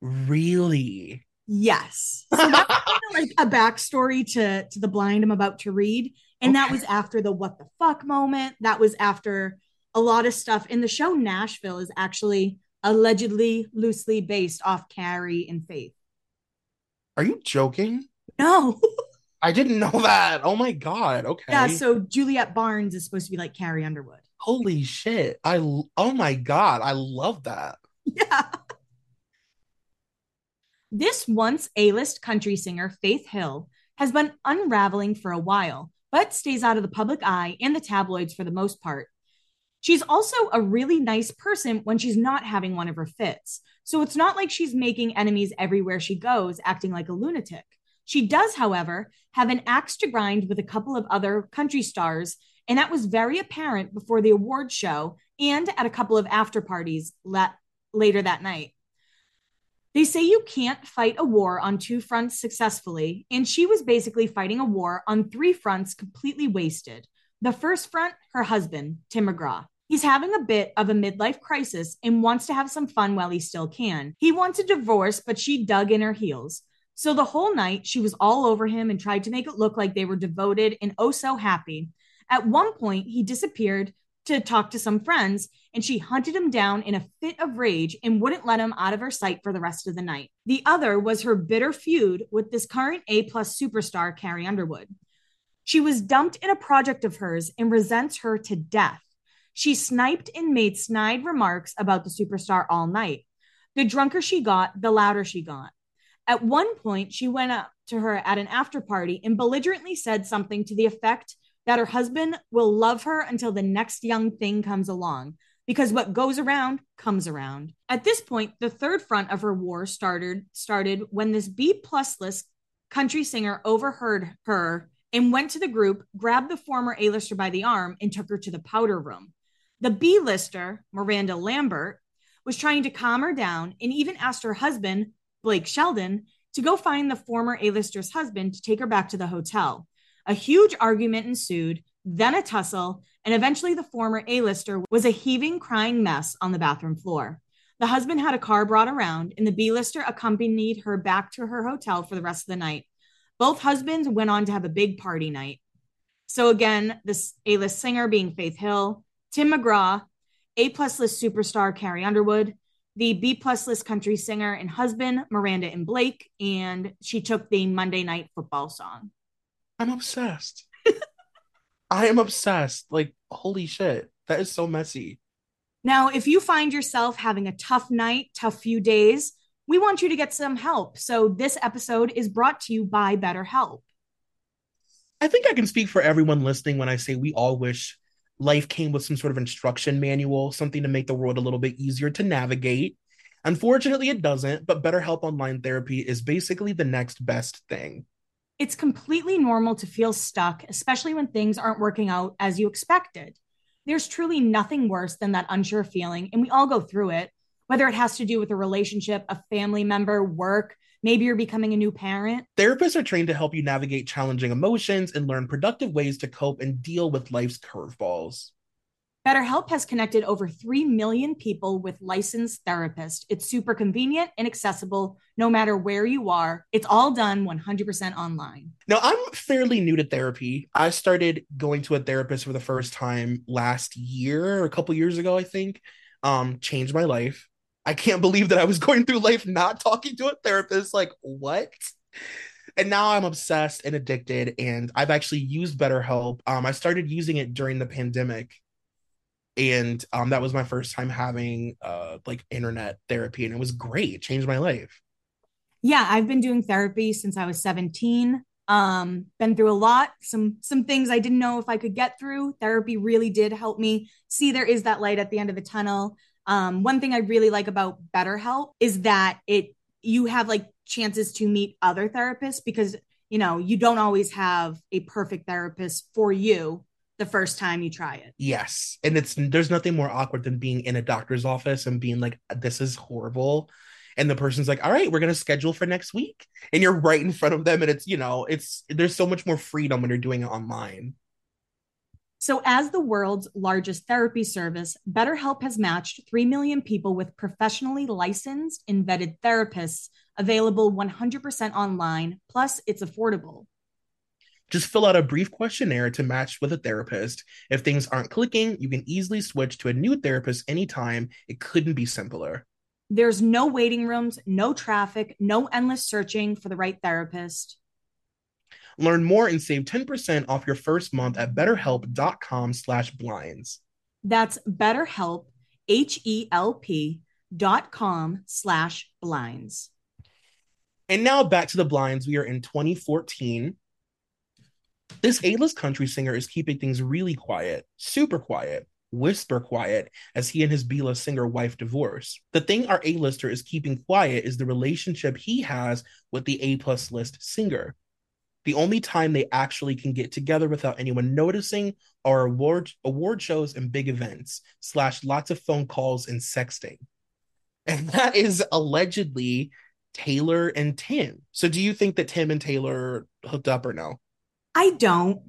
S1: Really?
S3: Yes. So that's kind of like a backstory to to the blind I'm about to read. And that was after the what the fuck moment. That was after a lot of stuff. And the show Nashville is actually allegedly loosely based off Carrie and Faith.
S1: Are you joking?
S3: No.
S1: I didn't know that. Oh my God. Okay.
S3: yeah, so Juliette Barnes is supposed to be like Carrie Underwood.
S1: Holy shit. I oh my God. I love that.
S3: Yeah. This once A list country singer, Faith Hill, has been unraveling for a while, but stays out of the public eye and the tabloids for the most part. She's also a really nice person when she's not having one of her fits. So it's not like she's making enemies everywhere she goes, acting like a lunatic. She does, however, have an axe to grind with a couple of other country stars, and that was very apparent before the award show and at a couple of after parties la- later that night. They say you can't fight a war on two fronts successfully, and she was basically fighting a war on three fronts completely wasted. The first front, her husband, Tim McGraw. He's having a bit of a midlife crisis and wants to have some fun while he still can. He wants a divorce, but she dug in her heels. So the whole night, she was all over him and tried to make it look like they were devoted and oh so happy. At one point, he disappeared to talk to some friends, and she hunted him down in a fit of rage and wouldn't let him out of her sight for the rest of the night. The other was her bitter feud with this current A plus superstar, Carrie Underwood. She was dumped in a project of hers and resents her to death. She sniped and made snide remarks about the superstar all night. The drunker she got, the louder she got. At one point, she went up to her at an after party and belligerently said something to the effect that her husband will love her until the next young thing comes along because what goes around comes around. At this point, the third front of her war started started when this B plus list country singer overheard her and went to the group, grabbed the former A-lister by the arm, and took her to the powder room. The B-lister, Miranda Lambert, was trying to calm her down and even asked her husband, Blake Shelton, to go find the former A-lister's husband to take her back to the hotel. A huge argument ensued, then a tussle, and eventually the former A-lister was a heaving, crying mess on the bathroom floor. The husband had a car brought around, and the B-lister accompanied her back to her hotel for the rest of the night. Both husbands went on to have a big party night. So again, this A-list singer being Faith Hill, Tim McGraw, A plus list superstar Carrie Underwood, the B plus list country singer and husband Miranda and Blake, and she took the Monday Night Football song.
S1: I'm obsessed. I am obsessed. Like, holy shit. That is so messy.
S3: Now, if you find yourself having a tough night, tough few days, we want you to get some help. So this episode is brought to you by BetterHelp.
S1: I think I can speak for everyone listening when I say we all wish life came with some sort of instruction manual, something to make the world a little bit easier to navigate. Unfortunately, it doesn't, but BetterHelp Online Therapy is basically the next best thing.
S3: It's completely normal to feel stuck, especially when things aren't working out as you expected. There's truly nothing worse than that unsure feeling, and we all go through it, whether it has to do with a relationship, a family member, work, maybe you're becoming a new parent.
S1: Therapists are trained to help you navigate challenging emotions and learn productive ways to cope and deal with life's curveballs.
S3: BetterHelp has connected over 3 million people with licensed therapists. It's super convenient and accessible no matter where you are. It's all done 100% online.
S1: Now, I'm fairly new to therapy. I started going to a therapist for the first time last year or a couple years ago, I think. Um, changed my life. I can't believe that I was going through life not talking to a therapist. Like, what? And now I'm obsessed and addicted, and I've actually used BetterHelp. Um, I started using it during the pandemic, and um, that was my first time having uh like internet therapy, and it was great. It changed my life.
S3: Yeah, I've been doing therapy since I was 17. Um, been through a lot, some some things I didn't know if I could get through. Therapy really did help me see there is that light at the end of the tunnel. Um, one thing I really like about BetterHelp is that it you have like chances to meet other therapists because you know you don't always have a perfect therapist for you the first time you try it.
S1: Yes. And it's there's nothing more awkward than being in a doctor's office and being like, this is horrible. And the person's like, all right, we're gonna schedule for next week. And you're right in front of them. And it's, you know, it's there's so much more freedom when you're doing it online.
S3: So, as the world's largest therapy service, BetterHelp has matched 3 million people with professionally licensed and vetted therapists available 100% online, plus it's affordable.
S1: Just fill out a brief questionnaire to match with a therapist. If things aren't clicking, you can easily switch to a new therapist anytime. It couldn't be simpler.
S3: There's no waiting rooms, no traffic, no endless searching for the right therapist.
S1: Learn more and save 10% off your first month at betterhelp.com slash blinds.
S3: That's BetterHelp, H-E-L-P dot com slash blinds.
S1: And now back to the blinds. We are in 2014. This A-list country singer is keeping things really quiet, super quiet, whisper quiet as he and his B-list singer wife divorce. The thing our A-lister is keeping quiet is the relationship he has with the A-plus list singer. The only time they actually can get together without anyone noticing are award award shows and big events, slash lots of phone calls and sexting. And that is allegedly Taylor and Tim. So do you think that Tim and Taylor hooked up or no?
S3: I don't.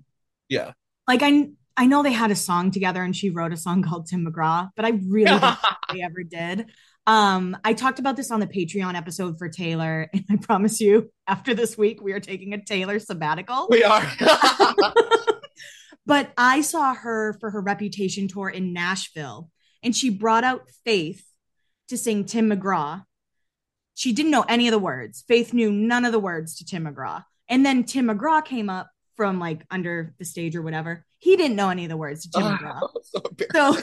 S1: Yeah.
S3: Like I I know they had a song together and she wrote a song called Tim McGraw, but I really don't think they ever did. Um, I talked about this on the Patreon episode for Taylor, and I promise you, after this week, we are taking a Taylor sabbatical.
S1: We are.
S3: but I saw her for her reputation tour in Nashville, and she brought out Faith to sing Tim McGraw. She didn't know any of the words. Faith knew none of the words to Tim McGraw. And then Tim McGraw came up from like under the stage or whatever. He didn't know any of the words to Tim
S1: Oh, so
S3: So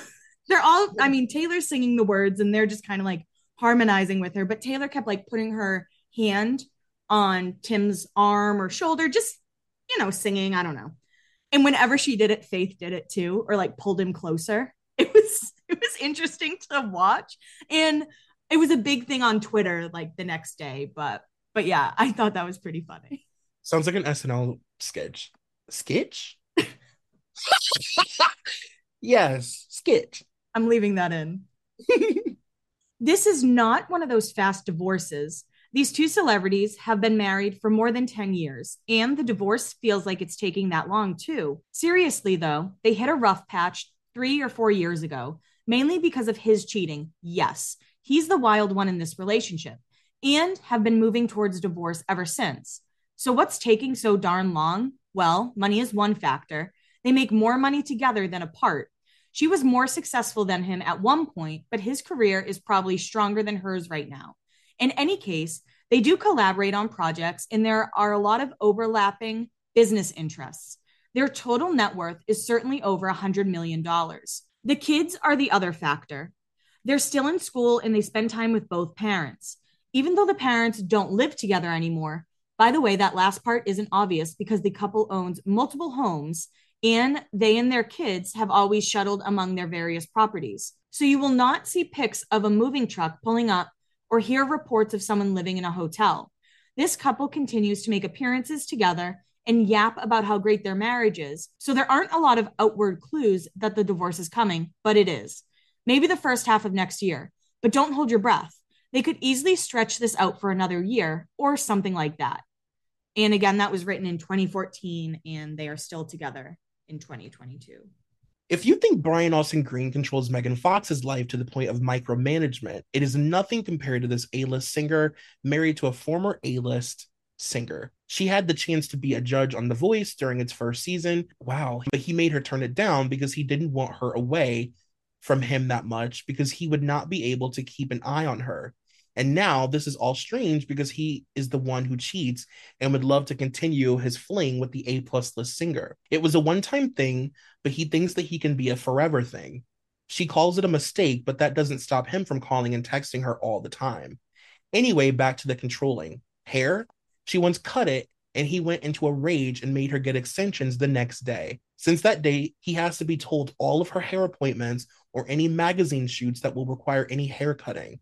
S3: they're all, I mean, Taylor's singing the words and they're just kind of like harmonizing with her. But Taylor kept like putting her hand on Tim's arm or shoulder, just, you know, singing. I don't know. And whenever she did it, Faith did it too, or like pulled him closer. It was, it was interesting to watch. And it was a big thing on Twitter like the next day. But, but yeah, I thought that was pretty funny.
S1: Sounds like an SNL sketch. Sketch? yes, sketch.
S3: I'm leaving that in. this is not one of those fast divorces. These two celebrities have been married for more than 10 years, and the divorce feels like it's taking that long too. Seriously, though, they hit a rough patch three or four years ago, mainly because of his cheating. Yes, he's the wild one in this relationship, and have been moving towards divorce ever since. So, what's taking so darn long? Well, money is one factor. They make more money together than apart. She was more successful than him at one point, but his career is probably stronger than hers right now. In any case, they do collaborate on projects, and there are a lot of overlapping business interests. Their total net worth is certainly over $100 million. The kids are the other factor. They're still in school and they spend time with both parents. Even though the parents don't live together anymore, by the way, that last part isn't obvious because the couple owns multiple homes and they and their kids have always shuttled among their various properties. So you will not see pics of a moving truck pulling up or hear reports of someone living in a hotel. This couple continues to make appearances together and yap about how great their marriage is. So there aren't a lot of outward clues that the divorce is coming, but it is. Maybe the first half of next year, but don't hold your breath. They could easily stretch this out for another year or something like that. And again, that was written in 2014, and they are still together in 2022.
S1: If you think Brian Austin Green controls Megan Fox's life to the point of micromanagement, it is nothing compared to this A-list singer married to a former A-list singer. She had the chance to be a judge on The Voice during its first season. Wow. But he made her turn it down because he didn't want her away from him that much because he would not be able to keep an eye on her. And now this is all strange because he is the one who cheats and would love to continue his fling with the A plus list singer. It was a one time thing, but he thinks that he can be a forever thing. She calls it a mistake, but that doesn't stop him from calling and texting her all the time. Anyway, back to the controlling. Hair? She once cut it, and he went into a rage and made her get extensions the next day. Since that day, he has to be told all of her hair appointments or any magazine shoots that will require any hair cutting.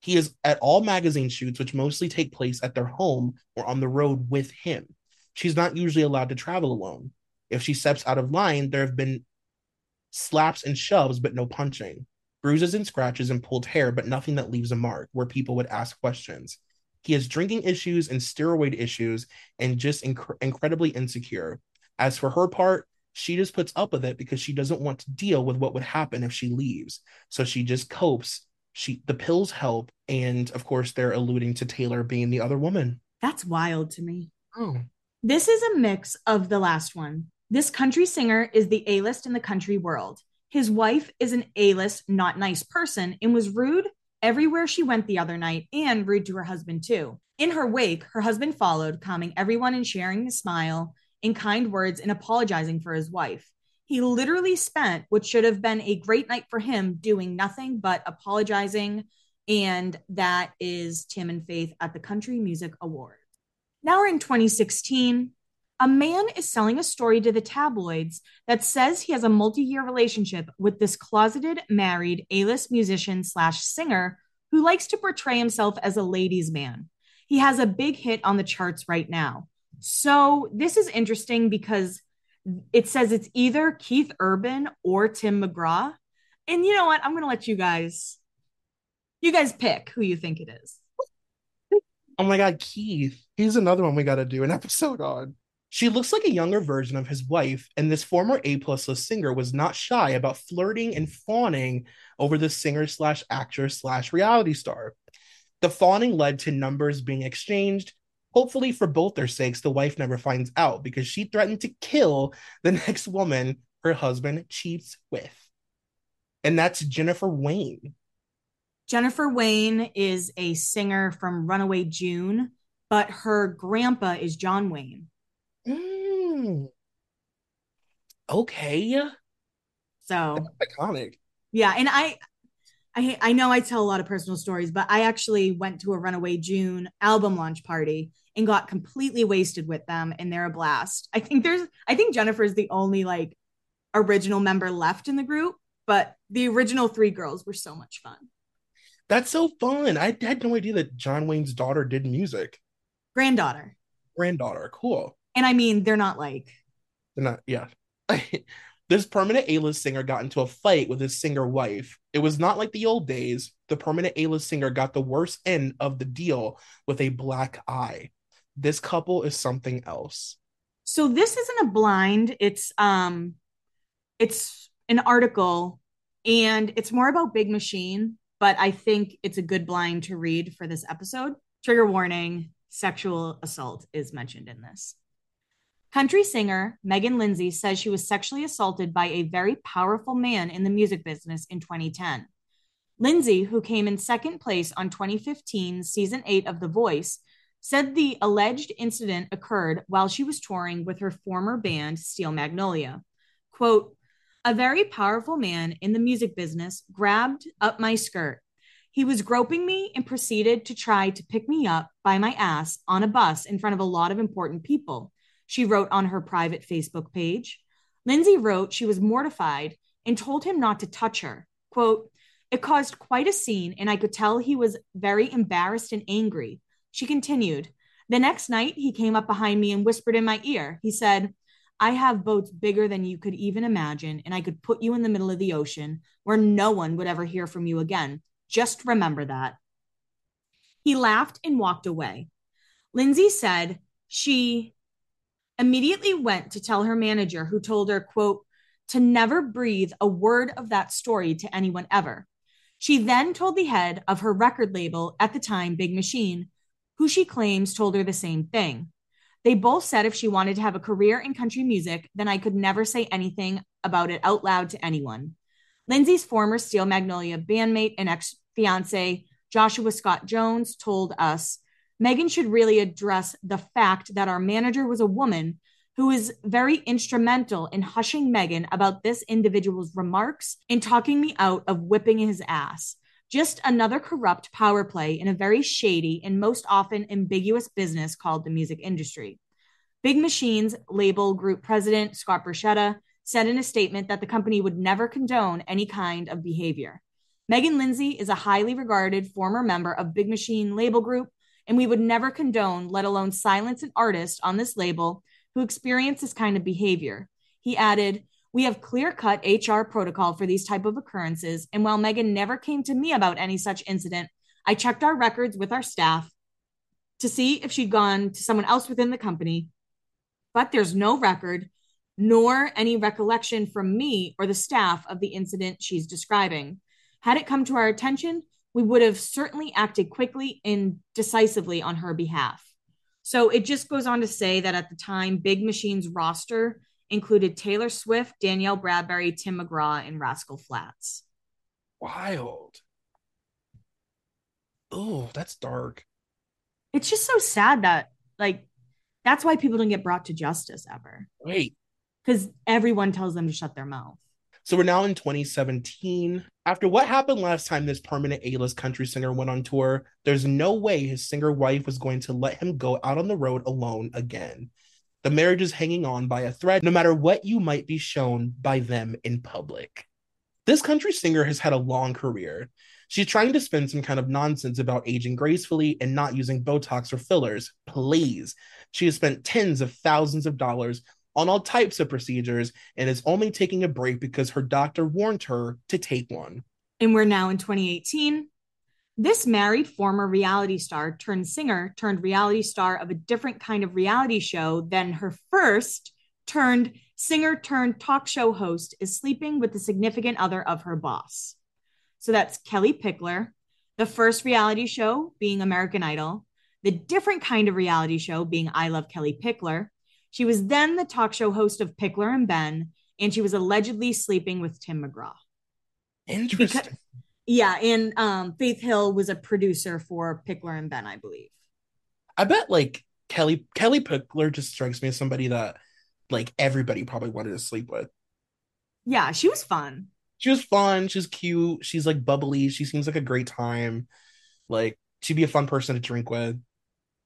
S1: He is at all magazine shoots, which mostly take place at their home or on the road with him. She's not usually allowed to travel alone. If she steps out of line, there have been slaps and shoves, but no punching, bruises and scratches and pulled hair, but nothing that leaves a mark where people would ask questions. He has drinking issues and steroid issues and just inc- incredibly insecure. As for her part, she just puts up with it because she doesn't want to deal with what would happen if she leaves. So she just copes. She the pills help, and of course they're alluding to Taylor being the other woman.
S3: That's wild to me.
S1: Oh,
S3: This is a mix of the last one. This country singer is the A list in the country world. His wife is an A list, not nice person and was rude everywhere she went the other night and rude to her husband too. In her wake, her husband followed, calming everyone and sharing a smile in kind words and apologizing for his wife. He literally spent what should have been a great night for him doing nothing but apologizing. And that is Tim and Faith at the Country Music Awards. Now we're in 2016. A man is selling a story to the tabloids that says he has a multi-year relationship with this closeted, married A-list musician slash singer who likes to portray himself as a ladies' man. He has a big hit on the charts right now. So this is interesting because it says it's either Keith Urban or Tim McGraw. And you know what? I'm going to let you guys you guys pick who you think it is.
S1: Oh my god, Keith. He's another one we got to do an episode on. She looks like a younger version of his wife, and this former A plus list singer was not shy about flirting and fawning over the singer slash actor slash reality star. The fawning led to numbers being exchanged. Hopefully, for both their sakes, the wife never finds out because she threatened to kill the next woman her husband cheats with. And that's Jennifer Wayne.
S3: Jennifer Wayne is a singer from Runaway June, but her grandpa is John Wayne.
S1: Mm. Okay.
S3: So
S1: That's iconic.
S3: Yeah, and I I I know I tell a lot of personal stories, but I actually went to a Runaway June album launch party and got completely wasted with them and they're a blast. I think there's I think Jennifer is the only like original member left in the group, but the original three girls were so much fun.
S1: That's so fun. I had no idea that John Wayne's daughter did music.
S3: Granddaughter.
S1: Granddaughter. Cool.
S3: And I mean, they're not like
S1: They're not, yeah. this permanent A-list singer got into a fight with his singer wife. It was not like the old days. The permanent A-list singer got the worst end of the deal with a black eye. This couple is something else.
S3: So this isn't a blind, it's um it's an article and it's more about Big Machine but I think it's a good blind to read for this episode. Trigger warning sexual assault is mentioned in this. Country singer Meghan Linsey says she was sexually assaulted by a very powerful man in the music business in 2010. Linsey, who came in second place on 2015 season 8 of The Voice, said the alleged incident occurred while she was touring with her former band Steel Magnolia. Quote, a very powerful man in the music business grabbed up my skirt. He was groping me and proceeded to try to pick me up by my ass on a bus in front of a lot of important people, she wrote on her private Facebook page. Linsey wrote she was mortified and told him not to touch her. Quote, it caused quite a scene, and I could tell he was very embarrassed and angry. She continued, The next night, he came up behind me and whispered in my ear. He said, I have boats bigger than you could even imagine, and I could put you in the middle of the ocean where no one would ever hear from you again. Just remember that. He laughed and walked away. Linsey said she immediately went to tell her manager, who told her, quote, to never breathe a word of that story to anyone ever. She then told the head of her record label at the time, Big Machine, who she claims told her the same thing. They both said if she wanted to have a career in country music, then I could never say anything about it out loud to anyone. Linsey's former Steel Magnolia bandmate and ex fiance, Joshua Scott Jones, told us Meghan should really address the fact that our manager was a woman who is very instrumental in hushing Meghan about this individual's remarks and talking me out of whipping his ass. Just another corrupt power play in a very shady and most often ambiguous business called the music industry. Big Machines label group president Scott Borchetta said in a statement that the company would never condone any kind of behavior. Meghan Linsey is a highly regarded former member of Big Machine label group, and we would never condone, let alone silence an artist on this label who experience this kind of behavior. He added, we have clear cut HR protocol for these type of occurrences. And while Meghan never came to me about any such incident, I checked our records with our staff to see if she'd gone to someone else within the company. But there's no record nor any recollection from me or the staff of the incident she's describing. Had it come to our attention, we would have certainly acted quickly and decisively on her behalf. So it just goes on to say that at the time, Big Machine's roster included Taylor Swift, Danielle Bradbery, Tim McGraw, and Rascal Flatts.
S1: Wild. Oh, that's dark.
S3: It's just so sad that, like, that's why people don't get brought to justice ever.
S1: Wait.
S3: Because everyone tells them to shut their mouth.
S1: So we're now in 2017. After what happened last time this permanent A-list country singer went on tour, there's no way his singer wife was going to let him go out on the road alone again. The marriage is hanging on by a thread, no matter what you might be shown by them in public. This country singer has had a long career. She's trying to spin some kind of nonsense about aging gracefully and not using Botox or fillers. Please. She has spent tens of thousands of dollars on all types of procedures and is only taking a break because her doctor warned her to take one.
S3: And we're now in 2018. This married former reality star turned singer turned reality star of a different kind of reality show than her first turned singer turned talk show host is sleeping with the significant other of her boss. So that's Kellie Pickler, the first reality show being American Idol, the different kind of reality show being I Love Kellie Pickler, she was then the talk show host of Pickler and Ben, and she was allegedly sleeping with Tim McGraw.
S1: Interesting.
S3: Because, yeah, and um, Faith Hill was a producer for Pickler and Ben, I believe.
S1: I bet like Kellie Kellie Pickler just strikes me as somebody that like everybody probably wanted to sleep with.
S3: Yeah, she was fun.
S1: She was fun. She's cute. She's like bubbly. She seems like a great time. Like she'd be a fun person to drink with.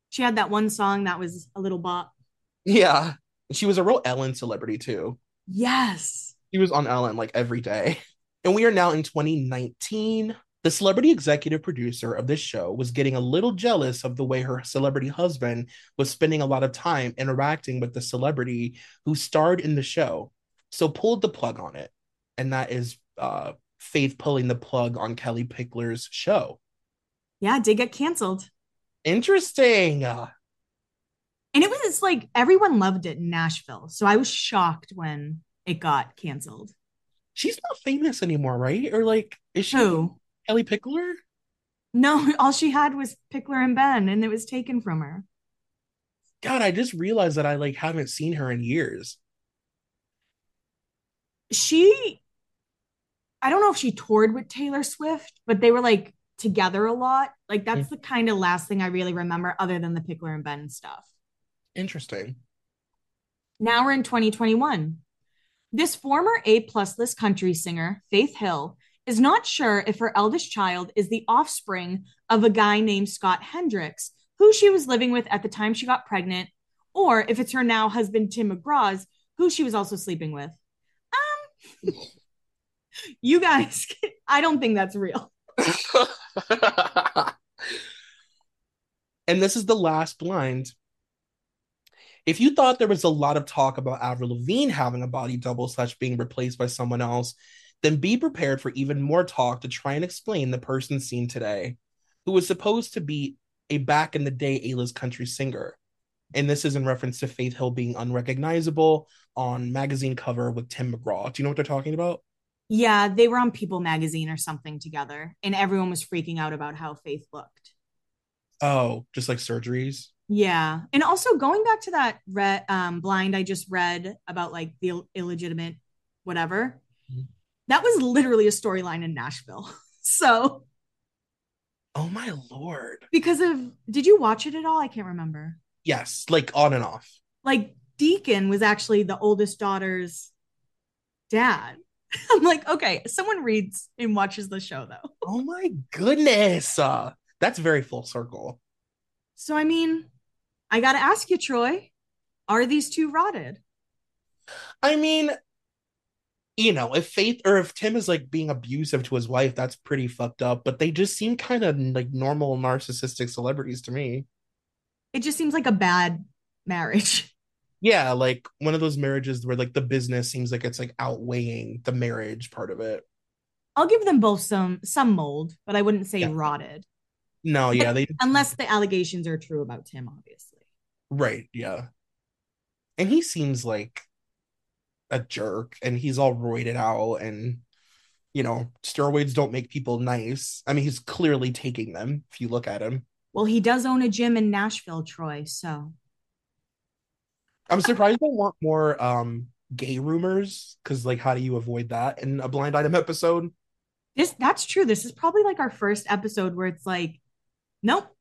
S3: She had that one song that was a little bop.
S1: Yeah. She was a real Ellen celebrity too.
S3: Yes.
S1: She was on Ellen like every day. And we are now in 2019. The celebrity executive producer of this show was getting a little jealous of the way her celebrity husband was spending a lot of time interacting with the celebrity who starred in the show. So pulled the plug on it. And that is uh, Faith pulling the plug on Kellie Pickler's show.
S3: Yeah, did get canceled.
S1: Interesting.
S3: And it was like everyone loved it in Nashville. So I was shocked when it got canceled.
S1: She's not famous anymore, right? Or like, is she
S3: Who?
S1: Kellie Pickler?
S3: No, all she had was Pickler and Ben, and it was taken from her.
S1: God, I just realized that I like haven't seen her in years.
S3: She, I don't know if she toured with Taylor Swift, but they were like together a lot. Like that's mm. the kind of last thing I really remember, other than the Pickler and Ben stuff.
S1: Interesting.
S3: Now we're in 2021. This former A plus list country singer, Faith Hill, is not sure if her eldest child is the offspring of a guy named Scott Hendricks, who she was living with at the time she got pregnant, or if it's her now husband, Tim McGraw's, who she was also sleeping with. Um, you guys, I don't think that's real.
S1: and this is the last blind if you thought there was a lot of talk about Avril Lavigne having a body double slash being replaced by someone else, then be prepared for even more talk to try and explain the person seen today, who was supposed to be a back in the day A-list country singer. And this is in reference to Faith Hill being unrecognizable on magazine cover with Tim McGraw. Do you know what they're talking about?
S3: Yeah, they were on People magazine or something together, and everyone was freaking out about how Faith looked.
S1: Oh, just like surgeries?
S3: Yeah. And also going back to that read, um, blind I just read about like the Ill- illegitimate whatever, mm-hmm. that was literally a storyline in Nashville. so.
S1: Oh my lord.
S3: Because of, did you watch it at all? I can't remember.
S1: Yes, like on and off.
S3: Like Deacon was actually the oldest daughter's dad. I'm like, okay, someone reads and watches the show though.
S1: Oh my goodness. Uh, that's very full circle.
S3: So, I mean, I got to ask you, Troy, are these two rotted?
S1: I mean, you know, if Faith or if Tim is like being abusive to his wife, that's pretty fucked up. But they just seem kind of like normal narcissistic celebrities to me.
S3: It just seems like a bad marriage.
S1: Yeah, like one of those marriages where like the business seems like it's like outweighing the marriage part of it.
S3: I'll give them both some some mold, but I wouldn't say yeah. rotted.
S1: No, yeah, they
S3: unless the allegations are true about Tim, obviously.
S1: Right, yeah. And he seems like a jerk and he's all roided out and you know, steroids don't make people nice. I mean, he's clearly taking them if you look at him.
S3: Well, he does own a gym in Nashville, Troy. So
S1: I'm surprised they want more um gay rumors because like how do you avoid that in a blind item episode?
S3: this that's true. This is probably like our first episode where it's like, nope,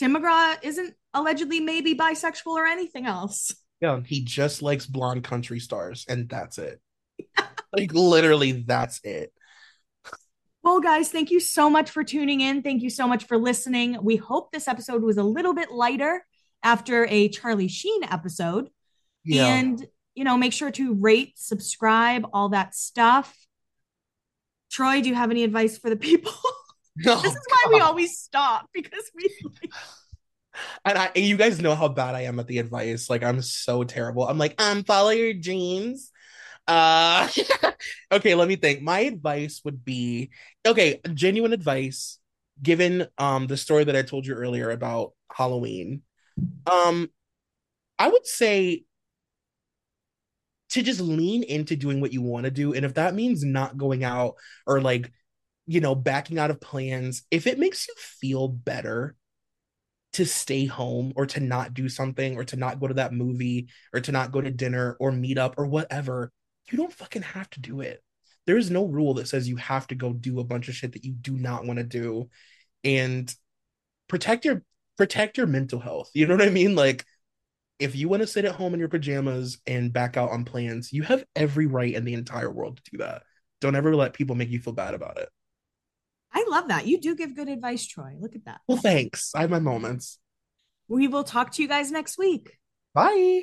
S3: Tim McGraw isn't allegedly maybe bisexual or anything else.
S1: Yeah, he just likes blonde country stars, and that's it. like literally, that's it.
S3: Well, guys, thank you so much for tuning in. Thank you so much for listening. We hope this episode was a little bit lighter after a Charlie Sheen episode.
S1: Yeah.
S3: And, you know, make sure to rate, subscribe, all that stuff. Troy, do you have any advice for the people?
S1: Oh,
S3: this is why we always stop because we
S1: And I, you guys know how bad I am at the advice. Like I'm so terrible. I'm like, um, follow your dreams. Uh, okay. Let me think. My advice would be, okay, genuine advice, given um the story that I told you earlier about Halloween. Um, I would say to just lean into doing what you want to do, and if that means not going out or like, you know, backing out of plans, if it makes you feel better to stay home or to not do something or to not go to that movie or to not go to dinner or meet up or whatever, you don't fucking have to do it. There is no rule that says you have to go do a bunch of shit that you do not want to do and protect your protect your mental health. You know what I mean? Like if you want to sit at home in your pajamas and back out on plans, you have every right in the entire world to do that. Don't ever let people make you feel bad about it.
S3: I love that. You do give good advice, Troy. Look at that.
S1: Well, thanks. I have my moments.
S3: We will talk to you guys next week.
S1: Bye.